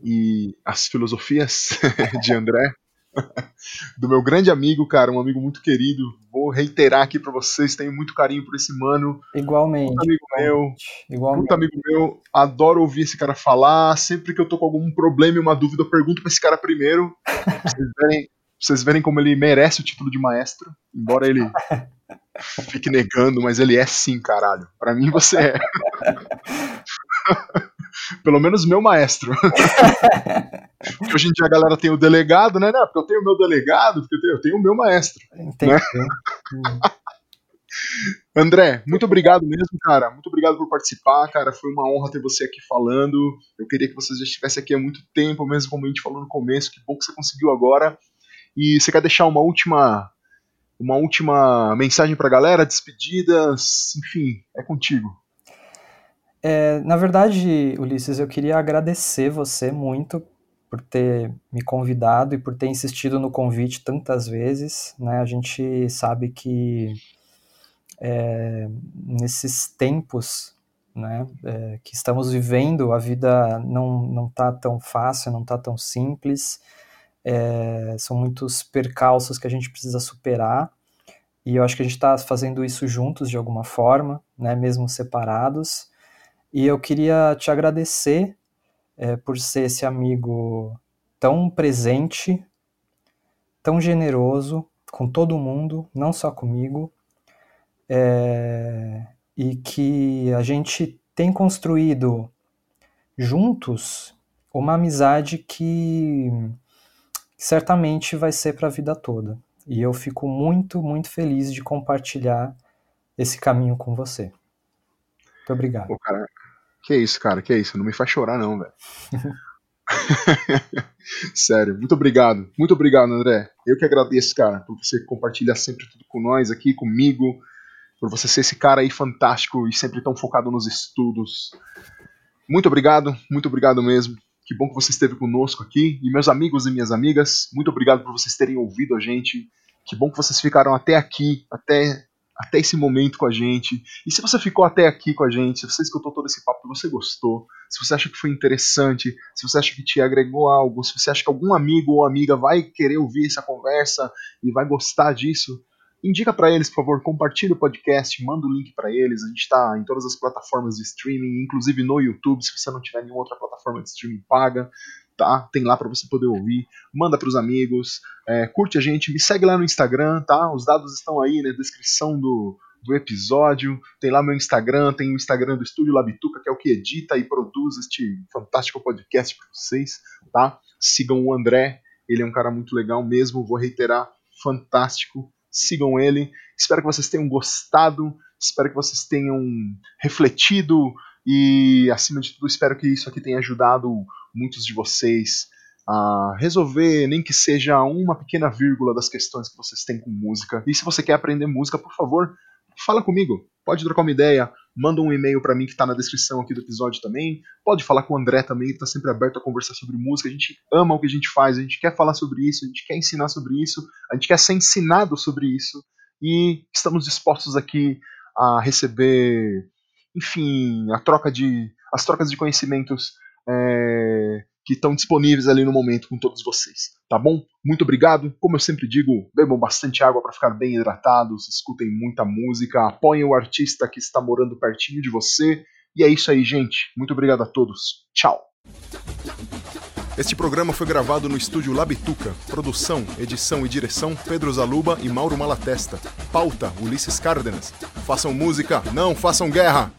e as filosofias de André, do meu grande amigo, cara, um amigo muito querido. Vou reiterar aqui para vocês, tenho muito carinho por esse mano. Igualmente. Muito amigo meu. Igualmente. Muito amigo meu. Adoro ouvir esse cara falar. Sempre que eu tô com algum problema e uma dúvida, eu pergunto pra esse cara primeiro. pra vocês verem, vocês verem como ele merece o título de maestro. Embora ele fique negando, mas ele é sim, caralho. Para mim você é. Pelo menos meu maestro. porque hoje em dia a galera tem o delegado, né? Não, porque eu tenho o meu delegado, porque eu tenho, eu tenho o meu maestro. Entendi. Né? André, muito obrigado mesmo, cara. Muito obrigado por participar, cara. Foi uma honra ter você aqui falando. Eu queria que você já estivesse aqui há muito tempo, mesmo como a gente falou no começo. Que bom que você conseguiu agora. E você quer deixar uma última uma última mensagem para a galera, despedidas, enfim, é contigo. É, na verdade, Ulisses, eu queria agradecer você muito por ter me convidado e por ter insistido no convite tantas vezes. Né? A gente sabe que é, nesses tempos né, é, que estamos vivendo, a vida não não está tão fácil, não está tão simples. É, são muitos percalços que a gente precisa superar, e eu acho que a gente está fazendo isso juntos de alguma forma, né, mesmo separados. E eu queria te agradecer é, por ser esse amigo tão presente, tão generoso com todo mundo, não só comigo, é, e que a gente tem construído juntos uma amizade que certamente vai ser para a vida toda. E eu fico muito, muito feliz de compartilhar esse caminho com você. Muito obrigado. Que isso, cara, que isso. Não me faz chorar, não, velho. Sério, muito obrigado. Muito obrigado, André. Eu que agradeço, cara, por você compartilhar sempre tudo com nós aqui, comigo, por você ser esse cara aí fantástico e sempre tão focado nos estudos. Muito obrigado, muito obrigado mesmo. Que bom que você esteve conosco aqui. E meus amigos e minhas amigas, muito obrigado por vocês terem ouvido a gente. Que bom que vocês ficaram até aqui, até, até esse momento com a gente. E se você ficou até aqui com a gente, se você escutou todo esse papo você gostou, se você acha que foi interessante, se você acha que te agregou algo, se você acha que algum amigo ou amiga vai querer ouvir essa conversa e vai gostar disso, Indica para eles, por favor, compartilhe o podcast, manda o link para eles. A gente está em todas as plataformas de streaming, inclusive no YouTube, se você não tiver nenhuma outra plataforma de streaming paga, tá? Tem lá para você poder ouvir. Manda para os amigos, é, curte a gente, me segue lá no Instagram, tá? Os dados estão aí na descrição do, do episódio. Tem lá meu Instagram, tem o Instagram do Estúdio Labituca, que é o que edita e produz este fantástico podcast para vocês, tá? Sigam o André, ele é um cara muito legal mesmo, vou reiterar, fantástico sigam ele. Espero que vocês tenham gostado, espero que vocês tenham refletido e, acima de tudo, espero que isso aqui tenha ajudado muitos de vocês a resolver, nem que seja uma pequena vírgula das questões que vocês têm com música. E se você quer aprender música, por favor, fala comigo. Pode trocar uma ideia, manda um e-mail para mim que está na descrição aqui do episódio também. Pode falar com o André também, ele tá sempre aberto a conversar sobre música. A gente ama o que a gente faz, a gente quer falar sobre isso, a gente quer ensinar sobre isso, a gente quer ser ensinado sobre isso e estamos dispostos aqui a receber, enfim, a troca de as trocas de conhecimentos é, que estão disponíveis ali no momento com todos vocês, tá bom? Muito obrigado. Como eu sempre digo, bebam bastante água para ficar bem hidratados, escutem muita música, apoiem o artista que está morando pertinho de você. E é isso aí, gente. Muito obrigado a todos. Tchau. Este programa foi gravado no estúdio Labituca. Produção, edição e direção Pedro Zaluba e Mauro Malatesta. Pauta Ulisses Cárdenas. Façam música, não façam guerra!